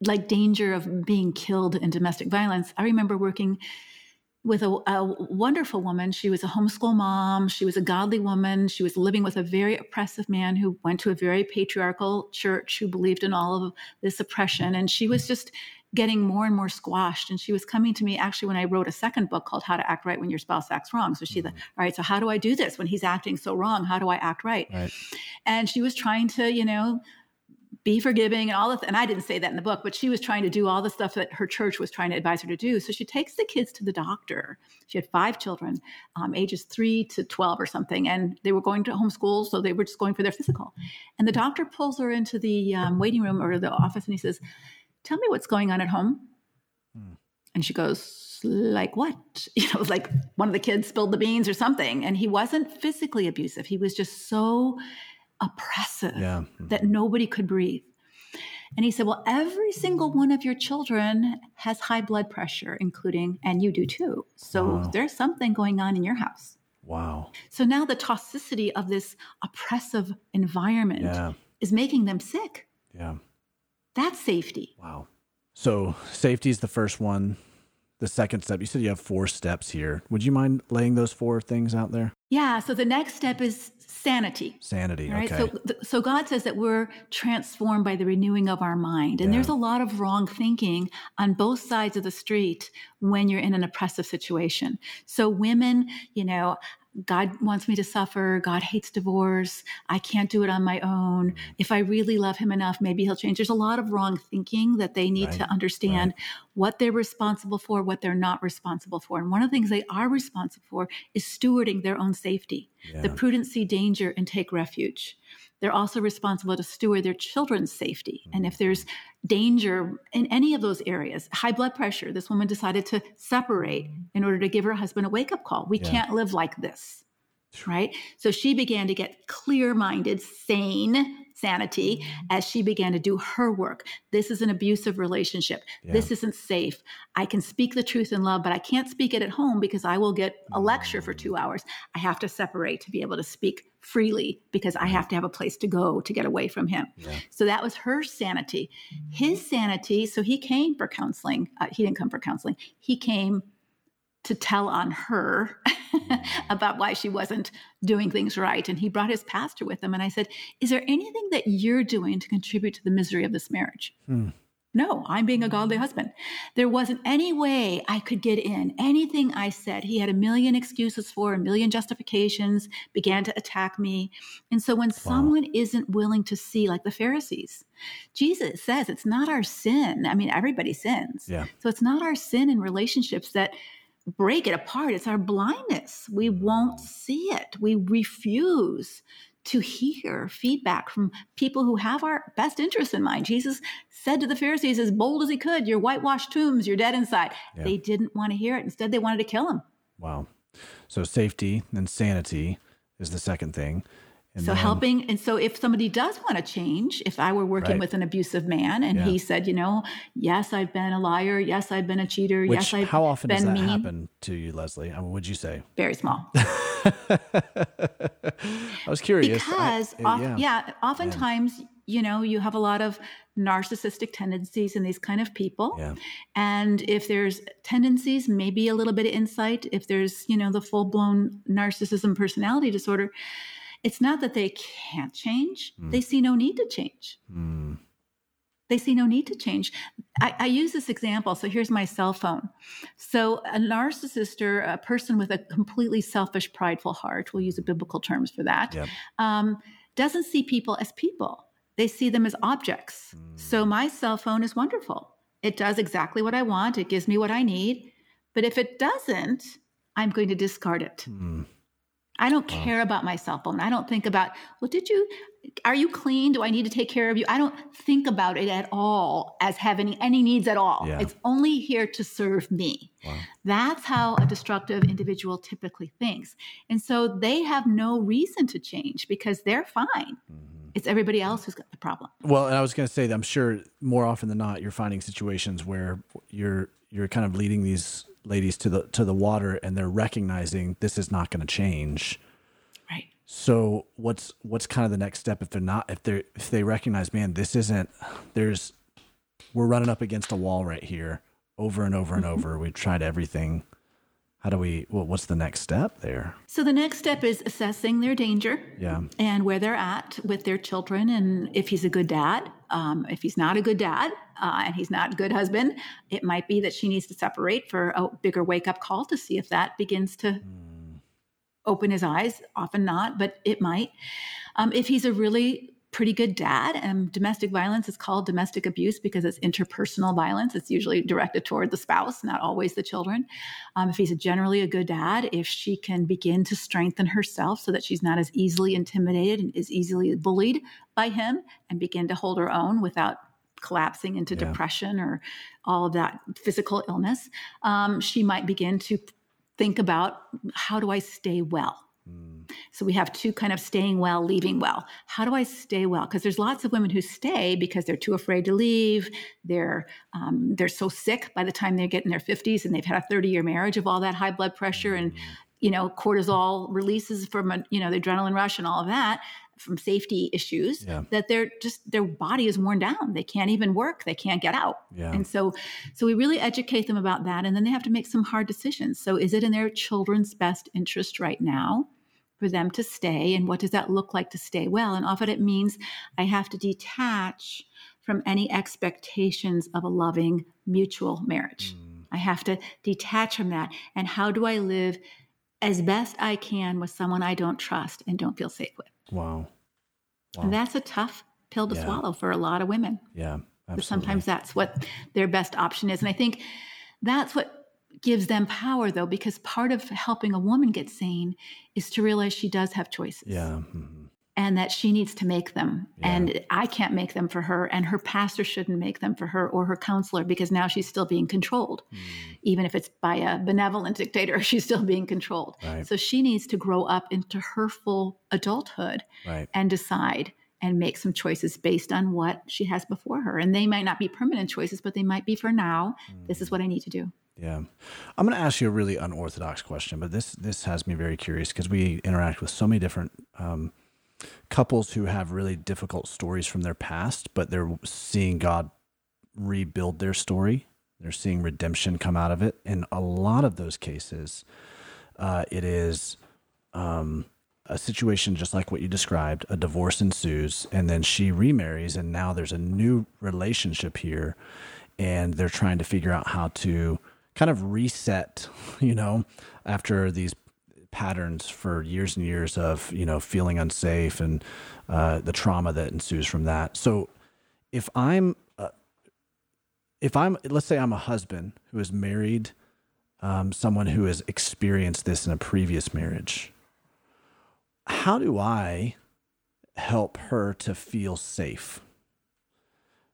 like danger of being killed in domestic violence. I remember working with a, a, wonderful woman. She was a homeschool mom. She was a godly woman. She was living with a very oppressive man who went to a very patriarchal church who believed in all of this oppression. And she was just getting more and more squashed. And she was coming to me actually when I wrote a second book called How to Act Right When Your Spouse Acts Wrong. So she mm-hmm. like, all right, so how do I do this when he's acting so wrong? How do I act right? right. And she was trying to, you know, be forgiving and all of and I didn't say that in the book, but she was trying to do all the stuff that her church was trying to advise her to do. So she takes the kids to the doctor. She had five children, um, ages three to 12 or something, and they were going to homeschool. So they were just going for their physical. And the doctor pulls her into the um, waiting room or the office and he says, tell me what's going on at home. Hmm. And she goes, like what? You know, like one of the kids spilled the beans or something. And he wasn't physically abusive. He was just so oppressive yeah. mm-hmm. that nobody could breathe. And he said, Well, every single one of your children has high blood pressure, including, and you do too. So wow. there's something going on in your house. Wow. So now the toxicity of this oppressive environment yeah. is making them sick. Yeah. That's safety. Wow. So safety is the first one. The second step, you said you have four steps here. Would you mind laying those four things out there? Yeah. So the next step is sanity. Sanity. Right. Okay. So, so God says that we're transformed by the renewing of our mind, and yeah. there's a lot of wrong thinking on both sides of the street when you're in an oppressive situation. So women, you know, God wants me to suffer. God hates divorce. I can't do it on my own. Mm-hmm. If I really love him enough, maybe he'll change. There's a lot of wrong thinking that they need Right, to understand what they're responsible for, what they're not responsible for. And one of the things they are responsible for is stewarding their own safety, the Yeah. prudent see danger and take refuge. They're also responsible to steward their children's safety. And if there's danger in any of those areas, high blood pressure, this woman decided to separate in order to give her husband a wake up call. We Yeah. can't live like this. Right. So she began to get clear minded, sane sanity as she began to do her work. This is an abusive relationship. This isn't safe. I can speak the truth in love, but I can't speak it at home because I will get a lecture for two hours. I have to separate to be able to speak freely because I have to have a place to go to get away from him. So that was her sanity. His sanity, so he came for counseling. Uh, he didn't come for counseling. He came to tell on her about why she wasn't doing things right. And he brought his pastor with him. And I said, Is there anything that you're doing to contribute to the misery of this marriage? Hmm. No, I'm being a godly husband. There wasn't any way I could get in. Anything I said, he had a million excuses for, a million justifications, began to attack me. And so when someone isn't willing to see, like the Pharisees, Jesus says it's not our sin. I mean, everybody sins. Yeah. So it's not our sin in relationships that break it apart. It's our blindness. We mm. won't see it. We refuse to hear feedback from people who have our best interests in mind. Jesus said to the Pharisees as bold as he could, You're whitewashed tombs, you're dead inside. Yeah. They didn't want to hear it. Instead, they wanted to kill him. Wow. So safety and sanity is the second thing. And so then- helping and so if somebody does want to change if i were working Right. with an abusive man and Yeah. he said you know yes i've been a liar yes i've been a cheater Which, yes i've been a cheater. how often been does that mean happen to you, Leslie? I mean, would you say? very small I was curious. I- because uh, of, yeah. oftentimes you know you have a lot of narcissistic tendencies in these kind of people Yeah. and if there's tendencies maybe a little bit of insight if there's you know the full-blown narcissism personality disorder it's not that they can't change they see no need to change Mm. they see no need to change. I, I use this example. So here's my cell phone. So a narcissist or a person with a completely selfish, prideful heart, we'll use the biblical terms for that, Yep. um, doesn't see people as people. They see them as objects. So my cell phone is wonderful. It does exactly what I want. It gives me what I need. But if it doesn't, I'm going to discard it. Mm. I don't care about my cell phone. I don't think about, well, did you, are you clean? Do I need to take care of you? I don't think about it at all as having any needs at all. Yeah. It's only here to serve me. Wow. That's how a destructive individual typically thinks. And so they have no reason to change because they're fine. Mm-hmm. It's everybody else who's got the problem. Well, and I was going to say that I'm sure more often than not you're finding situations where you're you're kind of leading these ladies to the to the water and they're recognizing this is not going to change. Right. So what's what's kind of the next step if they're not if they if they recognize man this isn't there's we're running up against a wall right here over and over and over we've tried everything how do we well, what's the next step there? So the next step is assessing their danger. yeah. And where they're at with their children and if he's a good dad. Um, if he's not a good dad uh, and he's not a good husband it might be that she needs to separate for a bigger wake-up call to see if that begins to open his eyes. Often not but it might. Um, if he's a really pretty good dad and domestic violence is called domestic abuse because it's interpersonal violence. It's usually directed toward the spouse not always the children. Um, if he's a generally a good dad if she can begin to strengthen herself so that she's not as easily intimidated and as easily bullied by him and begin to hold her own without collapsing into Yeah. depression or all of that physical illness um, she might begin to think about how do i stay well so we have two kind of staying well, leaving well. How do I stay well? Because there's lots of women who stay because they're too afraid to leave. They're um, they're so sick by the time they get in their 50s and they've had a 30 year marriage of all that high blood pressure and you know cortisol releases from a, you know the adrenaline rush and all of that from safety issues Yeah. that they're just their body is worn down. They can't even work. They can't get out. Yeah. And so so we really educate them about that and then they have to make some hard decisions. So is it in their children's best interest right now? For them to stay and what does that look like to stay well and often it means i have to detach from any expectations of a loving mutual marriage mm. i have to detach from that and how do i live as best I can with someone I don't trust and don't feel safe with. Wow. wow. And that's a tough pill to Yeah. swallow for a lot of women. Yeah. Sometimes that's what their best option is. And I think that's what gives them power, though, because part of helping a woman get sane is to realize she does have choices Yeah. mhm. and that she needs to make them. Yeah. And I can't make them for her, and her pastor shouldn't make them for her or her counselor because now she's still being controlled. Mm. Even if it's by a benevolent dictator, she's still being controlled. Right. So she needs to grow up into her full adulthood Right. and decide and make some choices based on what she has before her. And they might not be permanent choices, but they might be for now. This is what I need to do. Yeah. I'm going to ask you a really unorthodox question, but this this has me very curious because we interact with so many different um, couples who have really difficult stories from their past, but they're seeing God rebuild their story. They're seeing redemption come out of it. In a lot of those cases, uh, it is um, a situation just like what you described. A divorce ensues, and then she remarries, and now there's a new relationship here, and they're trying to figure out how to kind of reset, you know, after these patterns for years and years of you know feeling unsafe and uh, the trauma that ensues from that. So, if I'm uh, if I'm let's say I'm a husband who is married um, someone who has experienced this in a previous marriage, how do I help her to feel safe?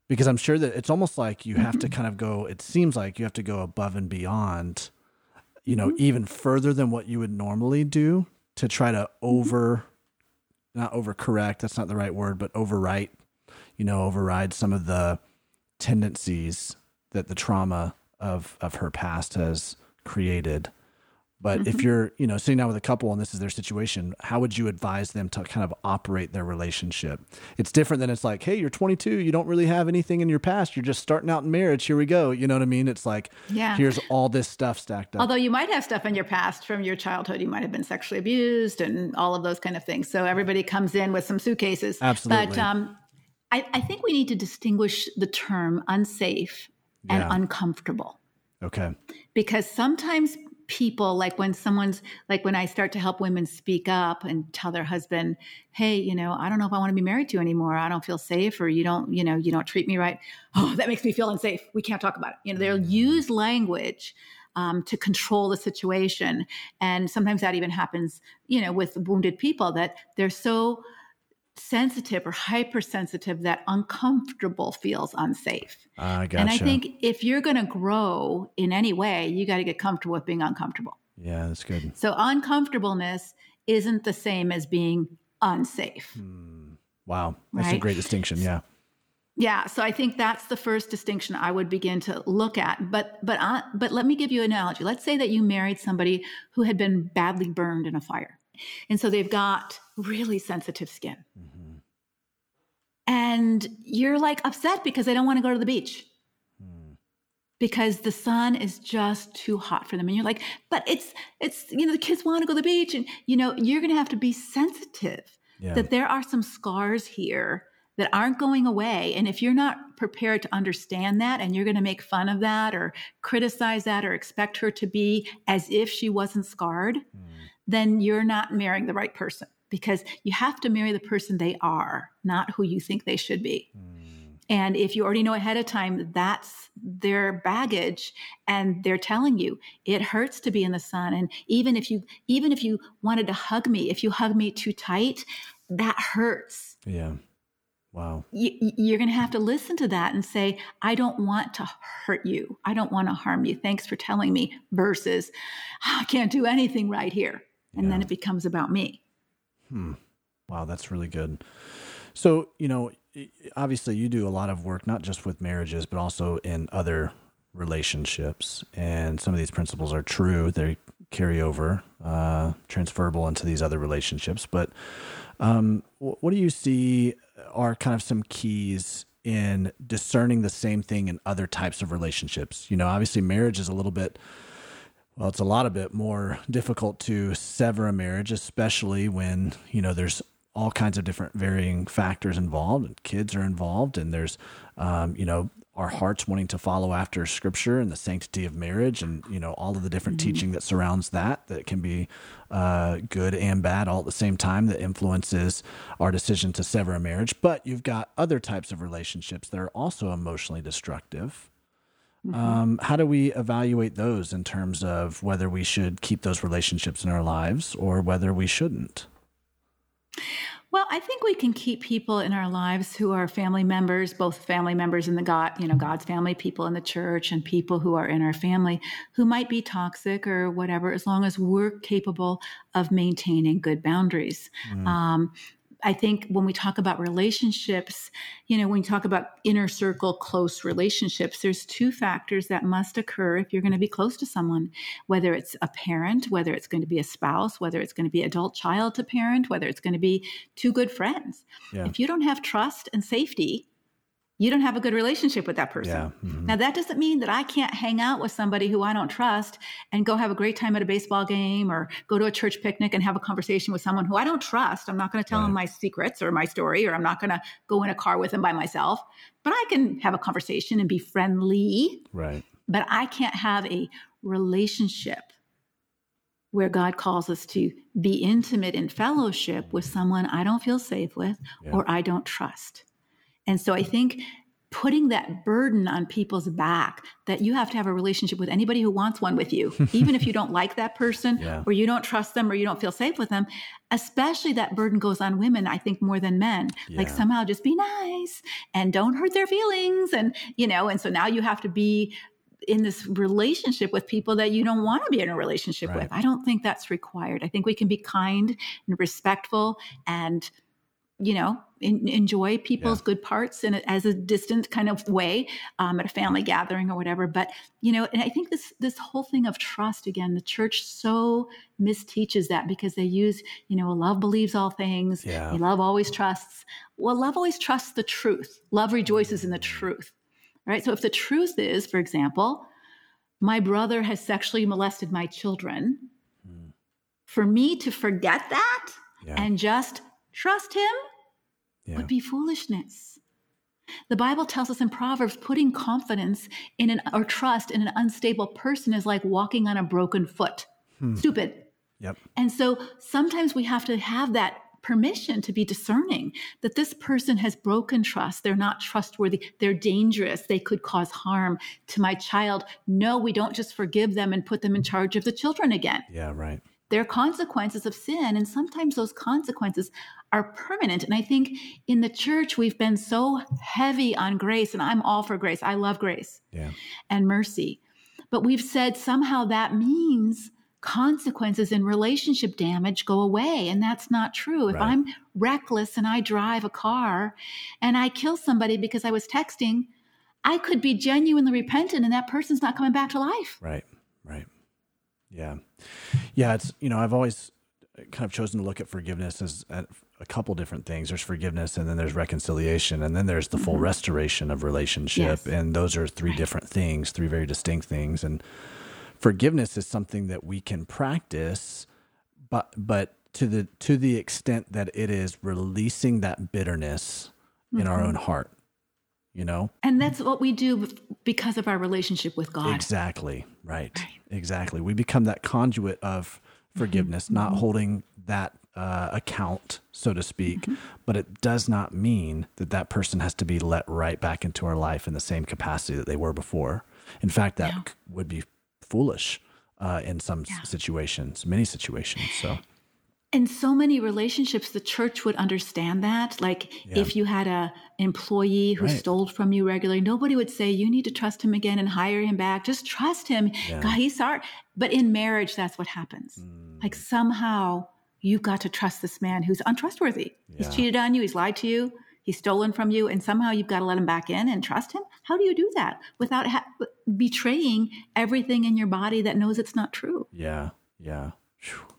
Because I'm sure that it's almost like you have to mm-hmm. kind of go, it seems like you have to go above and beyond, you know, mm-hmm. even further than what you would normally do to try to mm-hmm. over, not overcorrect, that's not the right word, but overwrite, you know, override some of the tendencies that the trauma of of her past has created. But if you're, you know, sitting down with a couple and this is their situation, how would you advise them to kind of operate their relationship? It's different than it's like, hey, you're 22, you don't really have anything in your past, you're just starting out in marriage. Here we go. You know what I mean? It's like, Yeah. here's all this stuff stacked up. Although you might have stuff in your past from your childhood, you might have been sexually abused and all of those kind of things. So everybody comes in with some suitcases. Absolutely. But um, I, I think we need to distinguish the term unsafe and uncomfortable okay. because sometimes people like when someone's like when i start to help women speak up and tell their husband hey you know i don't know if i want to be married to you anymore. I don't feel safe or you don't you know you don't treat me right oh that makes me feel unsafe. We can't talk about it. You know they'll use language um, to control the situation. And sometimes that even happens you know with wounded people that they're so sensitive or hypersensitive that uncomfortable feels unsafe I gotcha. and I think if you're going to grow in any way, you got to get comfortable with being uncomfortable. yeah, that's good. So uncomfortableness isn't the same as being unsafe. Wow. That's a great distinction. Yeah. Yeah, so I think that's the first distinction I would begin to look at. But but uh, but let me give you an analogy. Let's say that you married somebody who had been badly burned in a fire, and so they've got really sensitive skin, mm-hmm. and you're like upset because they don't want to go to the beach. Hmm. Because the sun is just too hot for them, and you're like, but it's it's you know the kids want to go to the beach, and you know you're going to have to be sensitive Yeah. that there are some scars here that aren't going away. And if you're not prepared to understand that and you're going to make fun of that or criticize that or expect her to be as if she wasn't scarred, hmm. Then you're not marrying the right person because you have to marry the person they are, not who you think they should be. And if you already know ahead of time that's their baggage and they're telling you it hurts to be in the sun and even if you even if you wanted to hug me, if you hug me too tight, that hurts. Yeah. Wow. You, you're going to have to listen to that and say, I don't want to hurt you. I don't want to harm you. Thanks for telling me versus "Ah, I can't do anything right here. And then it becomes about me. Hmm. Wow, that's really good. So, you know, obviously you do a lot of work, not just with marriages, but also in other relationships. And some of these principles are true. They carry over, uh, transferable into these other relationships. But um, what do you see are kind of some keys in discerning the same thing in other types of relationships? You know, obviously marriage is a little bit well, it's a lot of bit more difficult to sever a marriage, especially when, you know, there's all kinds of different varying factors involved and kids are involved and there's, um, you know, our hearts wanting to follow after scripture and the sanctity of marriage and you know all of the different mm-hmm. teaching that surrounds that that can be uh, good and bad all at the same time that influences our decision to sever a marriage but you've got other types of relationships that are also emotionally destructive mm-hmm. um, how do we evaluate those in terms of whether we should keep those relationships in our lives or whether we shouldn't well, I think we can keep people in our lives who are family members, both family members in the God, you know, God's family, people in the church, and people who are in our family who might be toxic or whatever, as long as we're capable of maintaining good boundaries. Mm. Um, I think when we talk about relationships, you know, when we talk about inner circle close relationships, there's two factors that must occur if you're going to be close to someone, whether it's a parent, whether it's going to be a spouse, whether it's going to be adult child to parent, whether it's going to be two good friends. Yeah. If you don't have trust and safety, you don't have a good relationship with that person. Yeah. Mm-hmm. Now, that doesn't mean that I can't hang out with somebody who I don't trust and go have a great time at a baseball game or go to a church picnic and have a conversation with someone who I don't trust. I'm not going to tell right. them my secrets or my story, or I'm not going to go in a car with them by myself. But I can have a conversation and be friendly. Right. But I can't have a relationship where God calls us to be intimate in fellowship with someone I don't feel safe with yeah. or I don't trust. And so I think putting that burden on people's back that you have to have a relationship with anybody who wants one with you, even if you don't like that person yeah. or you don't trust them or you don't feel safe with them, especially that burden goes on women, I think, more than men. Yeah. Like somehow just be nice and don't hurt their feelings. And, you know, and so now you have to be in this relationship with people that you don't want to be in a relationship right. with. I don't think that's required. I think we can be kind and respectful and you know in, enjoy people's yeah. good parts in a, as a distant kind of way um, at a family gathering or whatever but you know and i think this this whole thing of trust again the church so misteaches that because they use you know love believes all things yeah. love always trusts well love always trusts the truth love rejoices in the truth right so if the truth is for example my brother has sexually molested my children mm. for me to forget that yeah. and just trust him yeah. would be foolishness. The Bible tells us in Proverbs putting confidence in an or trust in an unstable person is like walking on a broken foot. Hmm. Stupid. Yep. And so sometimes we have to have that permission to be discerning that this person has broken trust. They're not trustworthy. They're dangerous. They could cause harm to my child. No, we don't just forgive them and put them in charge of the children again. Yeah, right. There are consequences of sin, and sometimes those consequences are permanent. And I think in the church, we've been so heavy on grace, and I'm all for grace. I love grace yeah. and mercy. But we've said somehow that means consequences and relationship damage go away. And that's not true. If I'm reckless and I drive a car and I kill somebody because I was texting, I could be genuinely repentant and that person's not coming back to life. Right, right. Yeah. Yeah. It's, you know, I've always kind of chosen to look at forgiveness as a, couple different things. There's forgiveness and then there's reconciliation and then there's the full mm-hmm. restoration of relationship. Yes. And those are three right. different things, three very distinct things. And forgiveness is something that we can practice, but, but to the, to the extent that it is releasing that bitterness mm-hmm. in our mm-hmm. own heart you know and that's what we do because of our relationship with god exactly right, right. exactly we become that conduit of forgiveness mm-hmm. not mm-hmm. holding that uh, account so to speak mm-hmm. but it does not mean that that person has to be let right back into our life in the same capacity that they were before in fact that yeah. would be foolish uh, in some yeah. situations many situations so in so many relationships the church would understand that like yeah. if you had a employee who right. stole from you regularly nobody would say you need to trust him again and hire him back just trust him yeah. god he's sorry but in marriage that's what happens mm. like somehow you've got to trust this man who's untrustworthy yeah. he's cheated on you he's lied to you he's stolen from you and somehow you've got to let him back in and trust him how do you do that without ha- betraying everything in your body that knows it's not true yeah yeah Whew.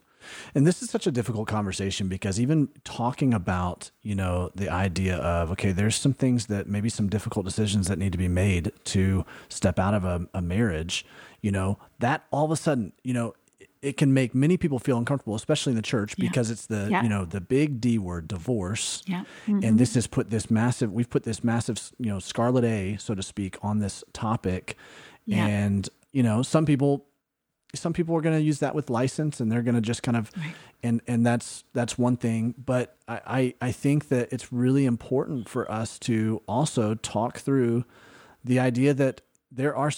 And this is such a difficult conversation because even talking about, you know, the idea of, okay, there's some things that maybe some difficult decisions that need to be made to step out of a, a marriage, you know, that all of a sudden, you know, it can make many people feel uncomfortable, especially in the church, Yeah. because it's the Yeah. you know the big D word, divorce. Yeah. And mm-hmm. this has put this massive. We've put this massive, you know, scarlet A, so to speak, on this topic. And you know, some people, some people are going to use that with license, and they're going to just kind of, Right. and and that's that's one thing. But I, I I think that it's really important for us to also talk through the idea that there are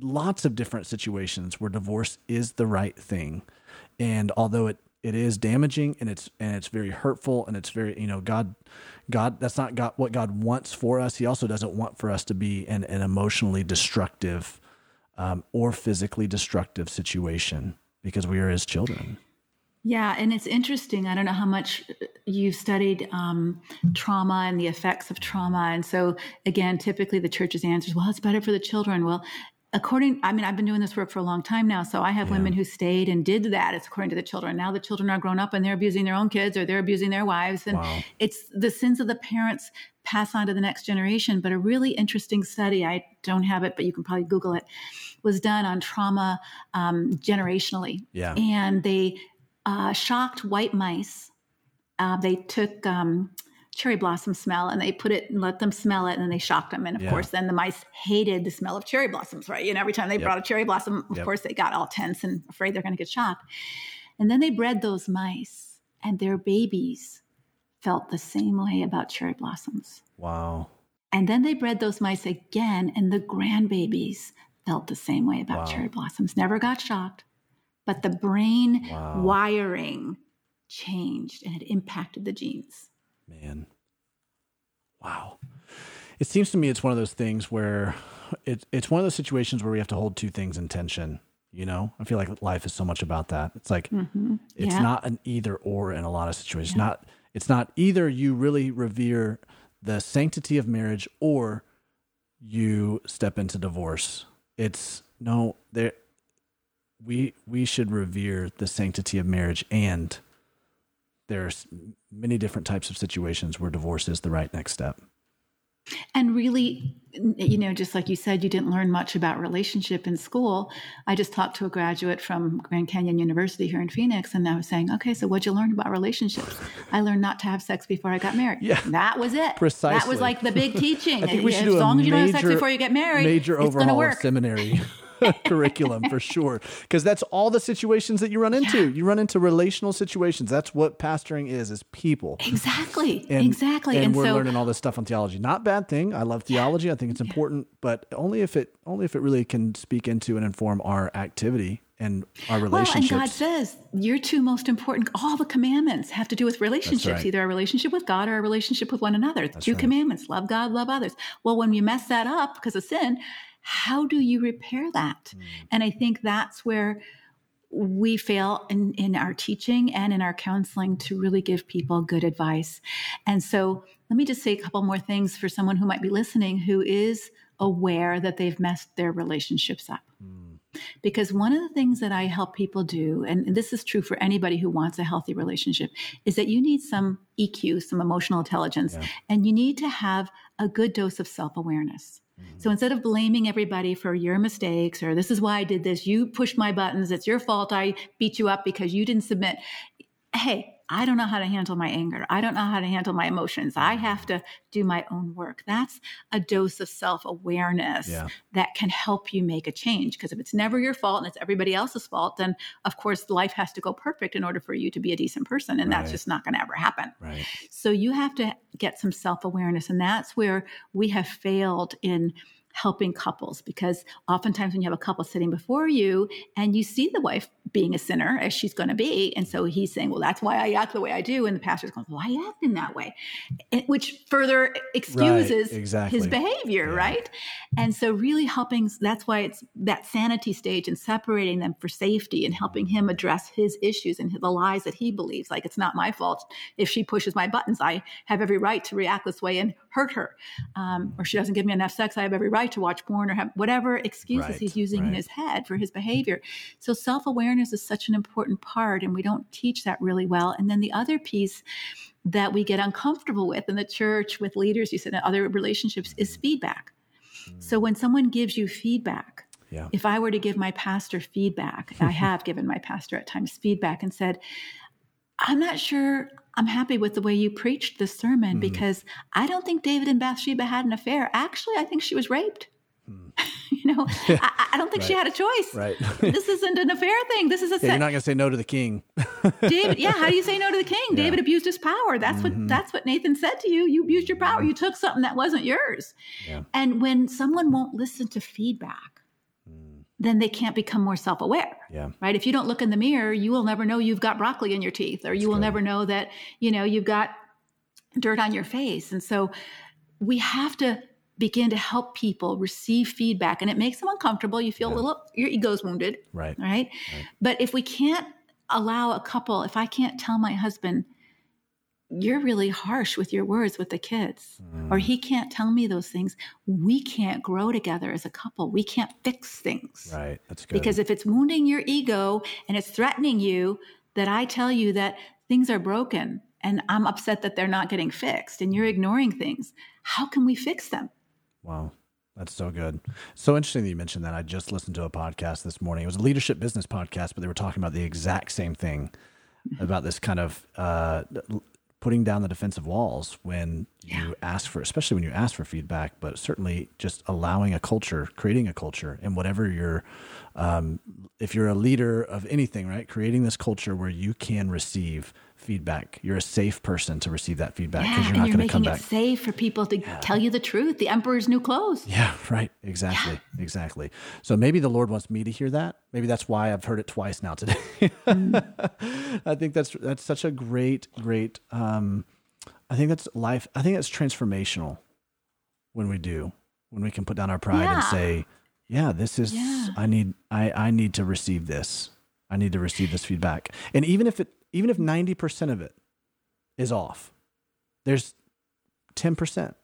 lots of different situations where divorce is the right thing and although it it is damaging and it's and it's very hurtful and it's very you know god god that's not god what god wants for us he also doesn't want for us to be in an emotionally destructive um, or physically destructive situation because we are his children Yeah, and it's interesting. I don't know how much you've studied um, trauma and the effects of trauma. And so, again, typically the church's answer is, well, it's better for the children. Well, according, I mean, I've been doing this work for a long time now. So I have women who stayed and did that. It's according to the children. Now the children are grown up and they're abusing their own kids or they're abusing their wives. And Wow. it's the sins of the parents pass on to the next generation. But a really interesting study, I don't have it, but you can probably Google it, was done on trauma um, generationally yeah and they uh, shocked white mice. Uh, they took um, cherry blossom smell and they put it and let them smell it, and then they shocked them. And of Yeah. course, then the mice hated the smell of cherry blossoms, right? And every time they Yep. brought a cherry blossom, of Yep. course, they got all tense and afraid they're going to get shocked. And then they bred those mice, and their babies felt the same way about cherry blossoms. wow And then they bred those mice again, and the grandbabies felt the same way about Wow. cherry blossoms. Never got shocked, but the brain Wow. wiring changed and it impacted the genes. Man. Wow. It seems to me it's one of those things where it, it's one of those situations where we have to hold two things in tension. You know, I feel like life is so much about that. It's like Mm-hmm. it's Yeah. not an either or in a lot of situations. Not it's not either you really revere the sanctity of marriage or you step into divorce. It's no there we we should revere the sanctity of marriage and there's many different types of situations where divorce is the right next step. And really, you know, just like you said, you didn't learn much about relationship in school. I just talked to a graduate from Grand Canyon University here in Phoenix, and I was saying, okay, so what'd you learn about relationships? I learned not to have sex before I got married. Yeah. That was it. Precisely that was like the big teaching. I think we should as do a long as you don't have sex major- before you get married, Major it's going to overhaul of work. seminary curriculum for sure. Because that's all the situations that you run into. You run into relational situations. That's what pastoring is, is people. Exactly. And, exactly. And, And, we're so, learning all this stuff on theology. Not bad thing. I love theology. I think it's important, but only if it only if it really can speak into and inform our activity and our relationships. well, and. God says your two most important, all the commandments have to do with relationships, right. either our relationship with God or our relationship with one another. two right. commandments love God, love others. Well, when you mess that up because of sin, how do you repair that? Hmm. And I think that's where we fail in, in our teaching and in our counseling to really give people good advice. And so let me just say a couple more things for someone who might be listening who is aware that they've messed their relationships up. Because one of the things that I help people do, and this is true for anybody who wants a healthy relationship, is that you need some EQ, some emotional intelligence, and you need to have a good dose of self awareness. So instead of blaming everybody for your mistakes or this is why I did this, you pushed my buttons, it's your fault. I beat you up because you didn't submit. Hey, I don't know how to handle my anger. I don't know how to handle my emotions. I mm-hmm. have to do my own work. That's a dose of self awareness Yeah. that can help you make a change. Because if it's never your fault and it's everybody else's fault, then of course life has to go perfect in order for you to be a decent person. And Right. that's just not going to ever happen. right. So you have to get some self awareness. And that's where we have failed in helping couples because oftentimes when you have a couple sitting before you and you see the wife being a sinner as she's going to be and so he's saying well that's why i act the way i do and the pastor's going why are you acting that way And- which further excuses exactly. his behavior Yeah. right and so really helping that's why it's that sanity stage and separating them for safety and helping him address his issues and the lies that he believes like it's not my fault if she pushes my buttons i have every right to react this way and hurt her um, or she doesn't give me enough sex i have every right to watch porn or have whatever excuses Right, he's using in his head for his behavior. So self-awareness is such an important part and we don't teach that really well. And then the other piece that we get uncomfortable with in the church with leaders you said in other relationships is feedback. So when someone gives you feedback Yeah. If I were to give my pastor feedback, I have given my pastor at times feedback and said, I'm not sure I'm happy with the way you preached this sermon Mhm. because I don't think David and Bathsheba had an affair. Actually, I think she was raped. Hmm. you know, I, I don't think she had a choice. Right. This isn't an affair thing. This is a Yeah, you're not going to say no to the king. David. Yeah, how do you say no to the king? Yeah. David abused his power. That's Mhm. what that's what Nathan said to you. You abused your power. You took something that wasn't yours. Yeah. And when someone won't listen to feedback, Mm, then they can't become more self-aware yeah. right if you don't look in the mirror you will never know you've got broccoli in your teeth or you will good. never know that you know you've got dirt on your face and so we have to begin to help people receive feedback and it makes them uncomfortable you feel Yeah. a little your ego's wounded Right. right? Right. but if we can't allow a couple if i can't tell my husband you're really harsh with your words with the kids or Mm, he can't tell me those things we can't grow together as a couple we can't fix things right. That's good. because if it's wounding your ego and it's threatening you that I tell you that things are broken and I'm upset that they're not getting fixed and you're ignoring things, how can we fix them? Wow. That's so good. So interesting that you mentioned that. I just listened to a podcast this morning. It was a leadership business podcast, but they were talking about the exact same thing about this kind of uh, putting down the defensive walls when you ask for, especially when you ask for feedback, but certainly just allowing a culture, creating a culture, and whatever you're, um, if you're a leader of anything, right? Creating this culture where you can receive feedback. You're a safe person to receive that feedback because Yeah, you're not going to come making it back. safe for people to tell you the truth. The emperor's new clothes. Yeah, right. Exactly. Exactly. So maybe the Lord wants me to hear that. Maybe that's why I've heard it twice now today. I think that's that's such a great, great um I think that's life I think that's transformational when we do. When we can put down our pride and say, Yeah, this is Yeah. I need I, I need to receive this. I need to receive this feedback. And even if it even if ninety percent of it is off, there's ten percent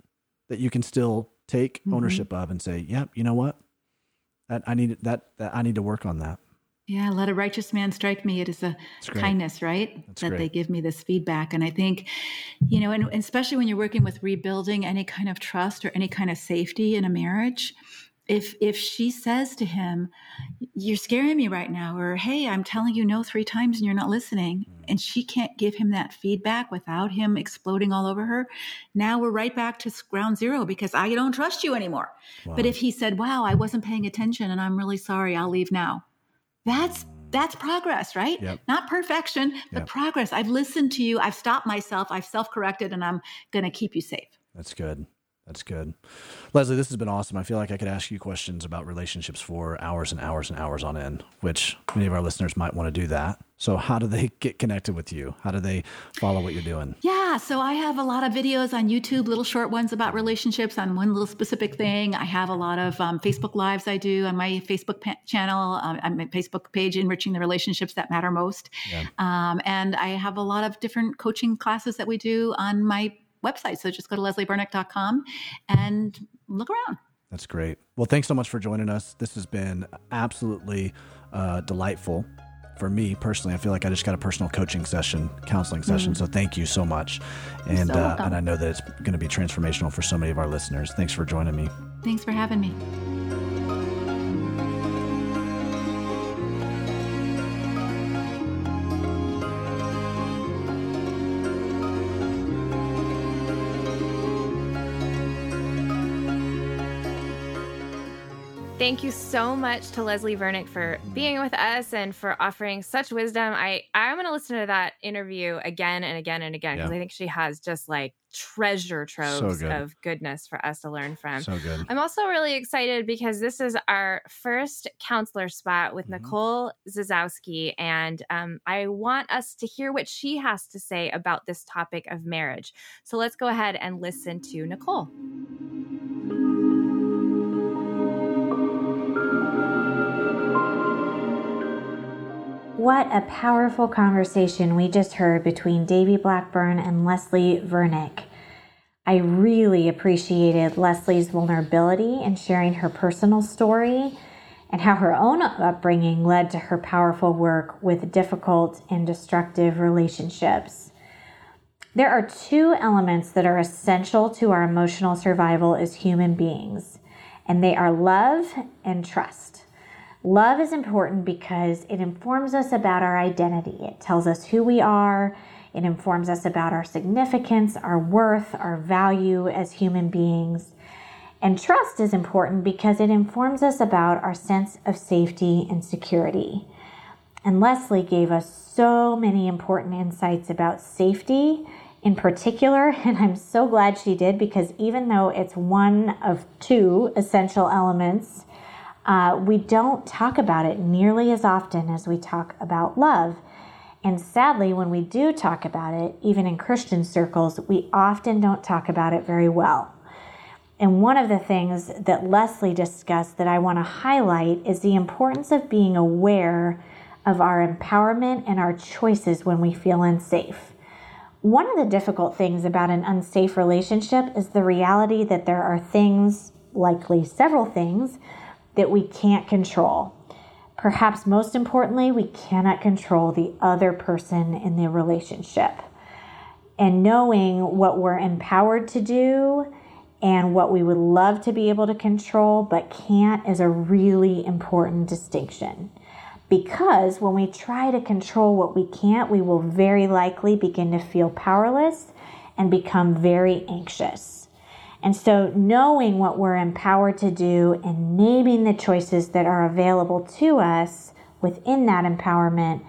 that you can still take Mhm. ownership of and say, "Yep, you know what? That I need that, that I need to work on that." Yeah, let a righteous man strike me. It is a kindness, right? That's that they give me this feedback. And I think, you know, and especially when you're working with rebuilding any kind of trust or any kind of safety in a marriage, if if she says to him, "You're scaring me right now," or "Hey, I'm telling you no three times and you're not listening,". And she can't give him that feedback without him exploding all over her, now we're right back to ground zero because I don't trust you anymore. But if he said, "Wow, I wasn't paying attention and I'm really sorry, I'll leave now," that's that's progress, right? Yep. Not perfection, but Yep. progress. I've listened to you. I've stopped myself. I've self-corrected, and I'm going to keep you safe. That's good. That's good. Leslie, this has been awesome. I feel like I could ask you questions about relationships for hours and hours and hours on end, which many of our listeners might want to do that. So, how do they get connected with you? How do they follow what you're doing? Yeah, so I have a lot of videos on YouTube, little short ones about relationships on one little specific thing. I have a lot of um, Facebook lives I do on my Facebook pa- channel, um, on my Facebook page, enriching the relationships that matter most. Yeah. Um, and I have a lot of different coaching classes that we do on my website. So just go to leslievernick.com and look around. That's great. Well, thanks so much for joining us. This has been absolutely uh, delightful for me personally. I feel like I just got a personal coaching session, counseling session. So thank you so much. And so uh, and I know that it's going to be transformational for so many of our listeners. Thanks for joining me. Thanks for having me. Thank you so much to Leslie Vernick for being with us and for offering such wisdom. I I'm going to listen to that interview again and again and again because Yeah. I think she has just like treasure troves good. of goodness for us to learn from. So good. I'm also really excited because this is our first counselor spot with Mhm. Nicole Zasowski, and um, I want us to hear what she has to say about this topic of marriage. So let's go ahead and listen to Nicole. What a powerful conversation we just heard between Davey Blackburn and Leslie Vernick. I really appreciated Leslie's vulnerability in sharing her personal story and how her own upbringing led to her powerful work with difficult and destructive relationships. There are two elements that are essential to our emotional survival as human beings, and they are love and trust. Love is important because it informs us about our identity. It tells us who we are. It informs us about our significance, our worth, our value as human beings. And trust is important because it informs us about our sense of safety and security. And Leslie gave us so many important insights about safety in particular, and I'm so glad she did because even though it's one of two essential elements, uh, we don't talk about it nearly as often as we talk about love. And sadly, when we do talk about it, even in Christian circles, we often don't talk about it very well. And one of the things that Leslie discussed that I want to highlight is the importance of being aware of our empowerment and our choices when we feel unsafe. One of the difficult things about an unsafe relationship is the reality that there are things, likely several things, that we can't control. Perhaps most importantly, we cannot control the other person in the relationship. And knowing what we're empowered to do and what we would love to be able to control but can't is a really important distinction. Because when we try to control what we can't, we will very likely begin to feel powerless and become very anxious. And so, knowing what we're empowered to do and naming the choices that are available to us within that empowerment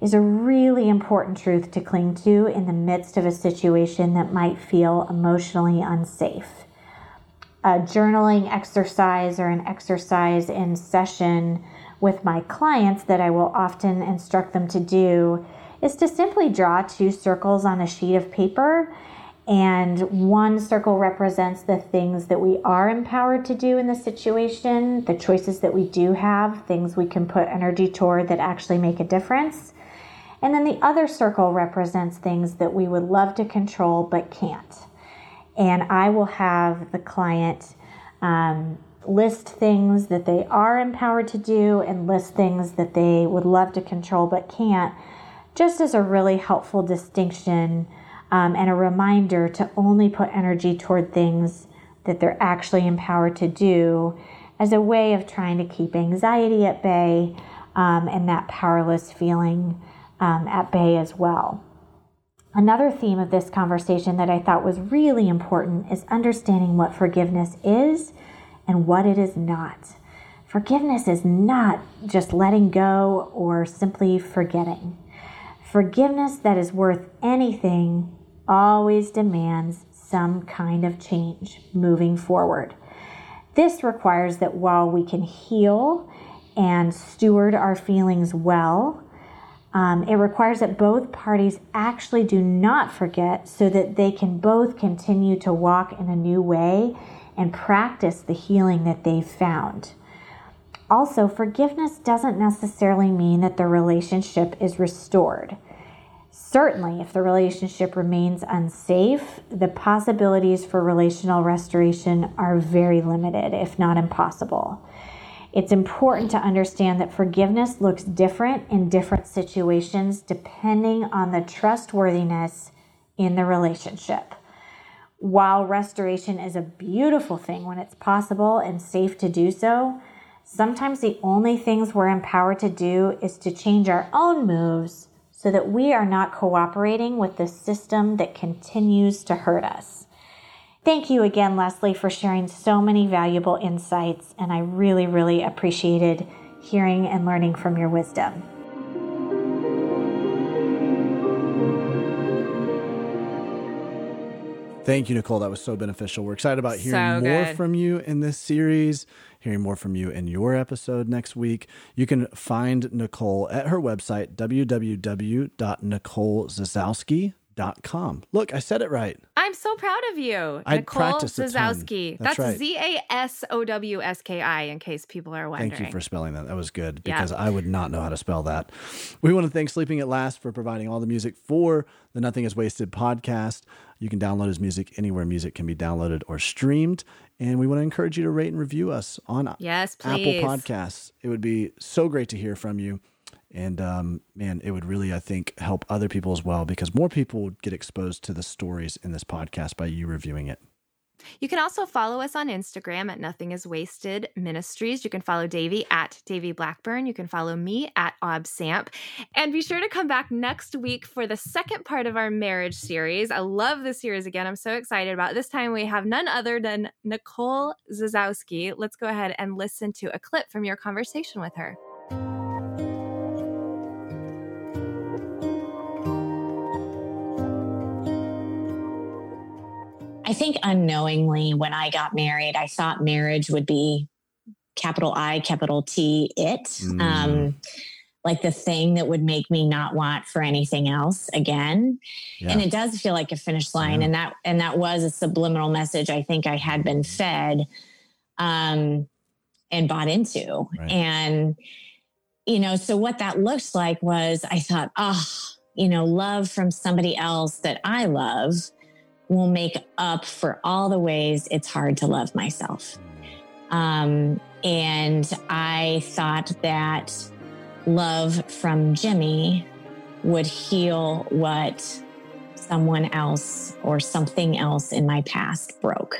is a really important truth to cling to in the midst of a situation that might feel emotionally unsafe a journaling exercise or an exercise in session with my clients that I will often instruct them to do is to simply draw two circles on a sheet of paper. And one circle represents the things that we are empowered to do in the situation, the choices that we do have, things we can put energy toward that actually make a difference. And then the other circle represents things that we would love to control but can't and I will have the client um, list things that they are empowered to do and list things that they would love to control but can't, just as a really helpful distinction um, and a reminder to only put energy toward things that they're actually empowered to do as a way of trying to keep anxiety at bay um, and that powerless feeling um, at bay as well. Another theme of this conversation that I thought was really important is understanding what forgiveness is and what it is not. Forgiveness is not just letting go or simply forgetting. Forgiveness that is worth anything always demands some kind of change moving forward. This requires that while we can heal and steward our feelings well, um, it requires that both parties actually do not forget so that they can both continue to walk in a new way and practice the healing that they've found. Also, forgiveness doesn't necessarily mean that the relationship is restored. Certainly, if the relationship remains unsafe, the possibilities for relational restoration are very limited, if not impossible. It's important to understand that forgiveness looks different in different situations depending on the trustworthiness in the relationship. While restoration is a beautiful thing when it's possible and safe to do so, sometimes the only things we're empowered to do is to change our own moves so that we are not cooperating with the system that continues to hurt us. Thank you again, Leslie, for sharing so many valuable insights, and I really, really appreciated hearing and learning from your wisdom. Thank you, Nicole. That was so beneficial. We're excited about hearing so more from you in this series, hearing more from you in your episode next week. You can find Nicole at her website, www.nicolezasowski.com com. Look, I said it right. I'm so proud of you. I practiced Zasowski. That's, That's Z A S O W S K I, in case people are wondering. Thank you for spelling that. That was good because yeah. I would not know how to spell that. We want to thank Sleeping at Last for providing all the music for the Nothing is Wasted podcast. You can download his music anywhere music can be downloaded or streamed. And we want to encourage you to rate and review us on yes, please. Apple Podcasts. It would be so great to hear from you. And um, man, it would really, I think, help other people as well because more people would get exposed to the stories in this podcast by you reviewing it. You can also follow us on Instagram at Nothing Is Wasted Ministries. You can follow Davey at Davey Blackburn. You can follow me at Ob Samp. And be sure to come back next week for the second part of our marriage series. I love this series again. I'm so excited about it. This time we have none other than Nicole Zasowski. Let's go ahead and listen to a clip from your conversation with her. I think unknowingly when I got married, I thought marriage would be capital I, capital T, it. Mm. Um, like the thing that would make me not want for anything else again. Yeah. And it does feel like a finish line. Yeah. And that and that was a subliminal message I think I had been fed um and bought into. Right. And you know, so what that looks like was I thought, oh, you know, love from somebody else that I love will make up for all the ways it's hard to love myself. Um, and I thought that love from Jimmy would heal what someone else or something else in my past broke.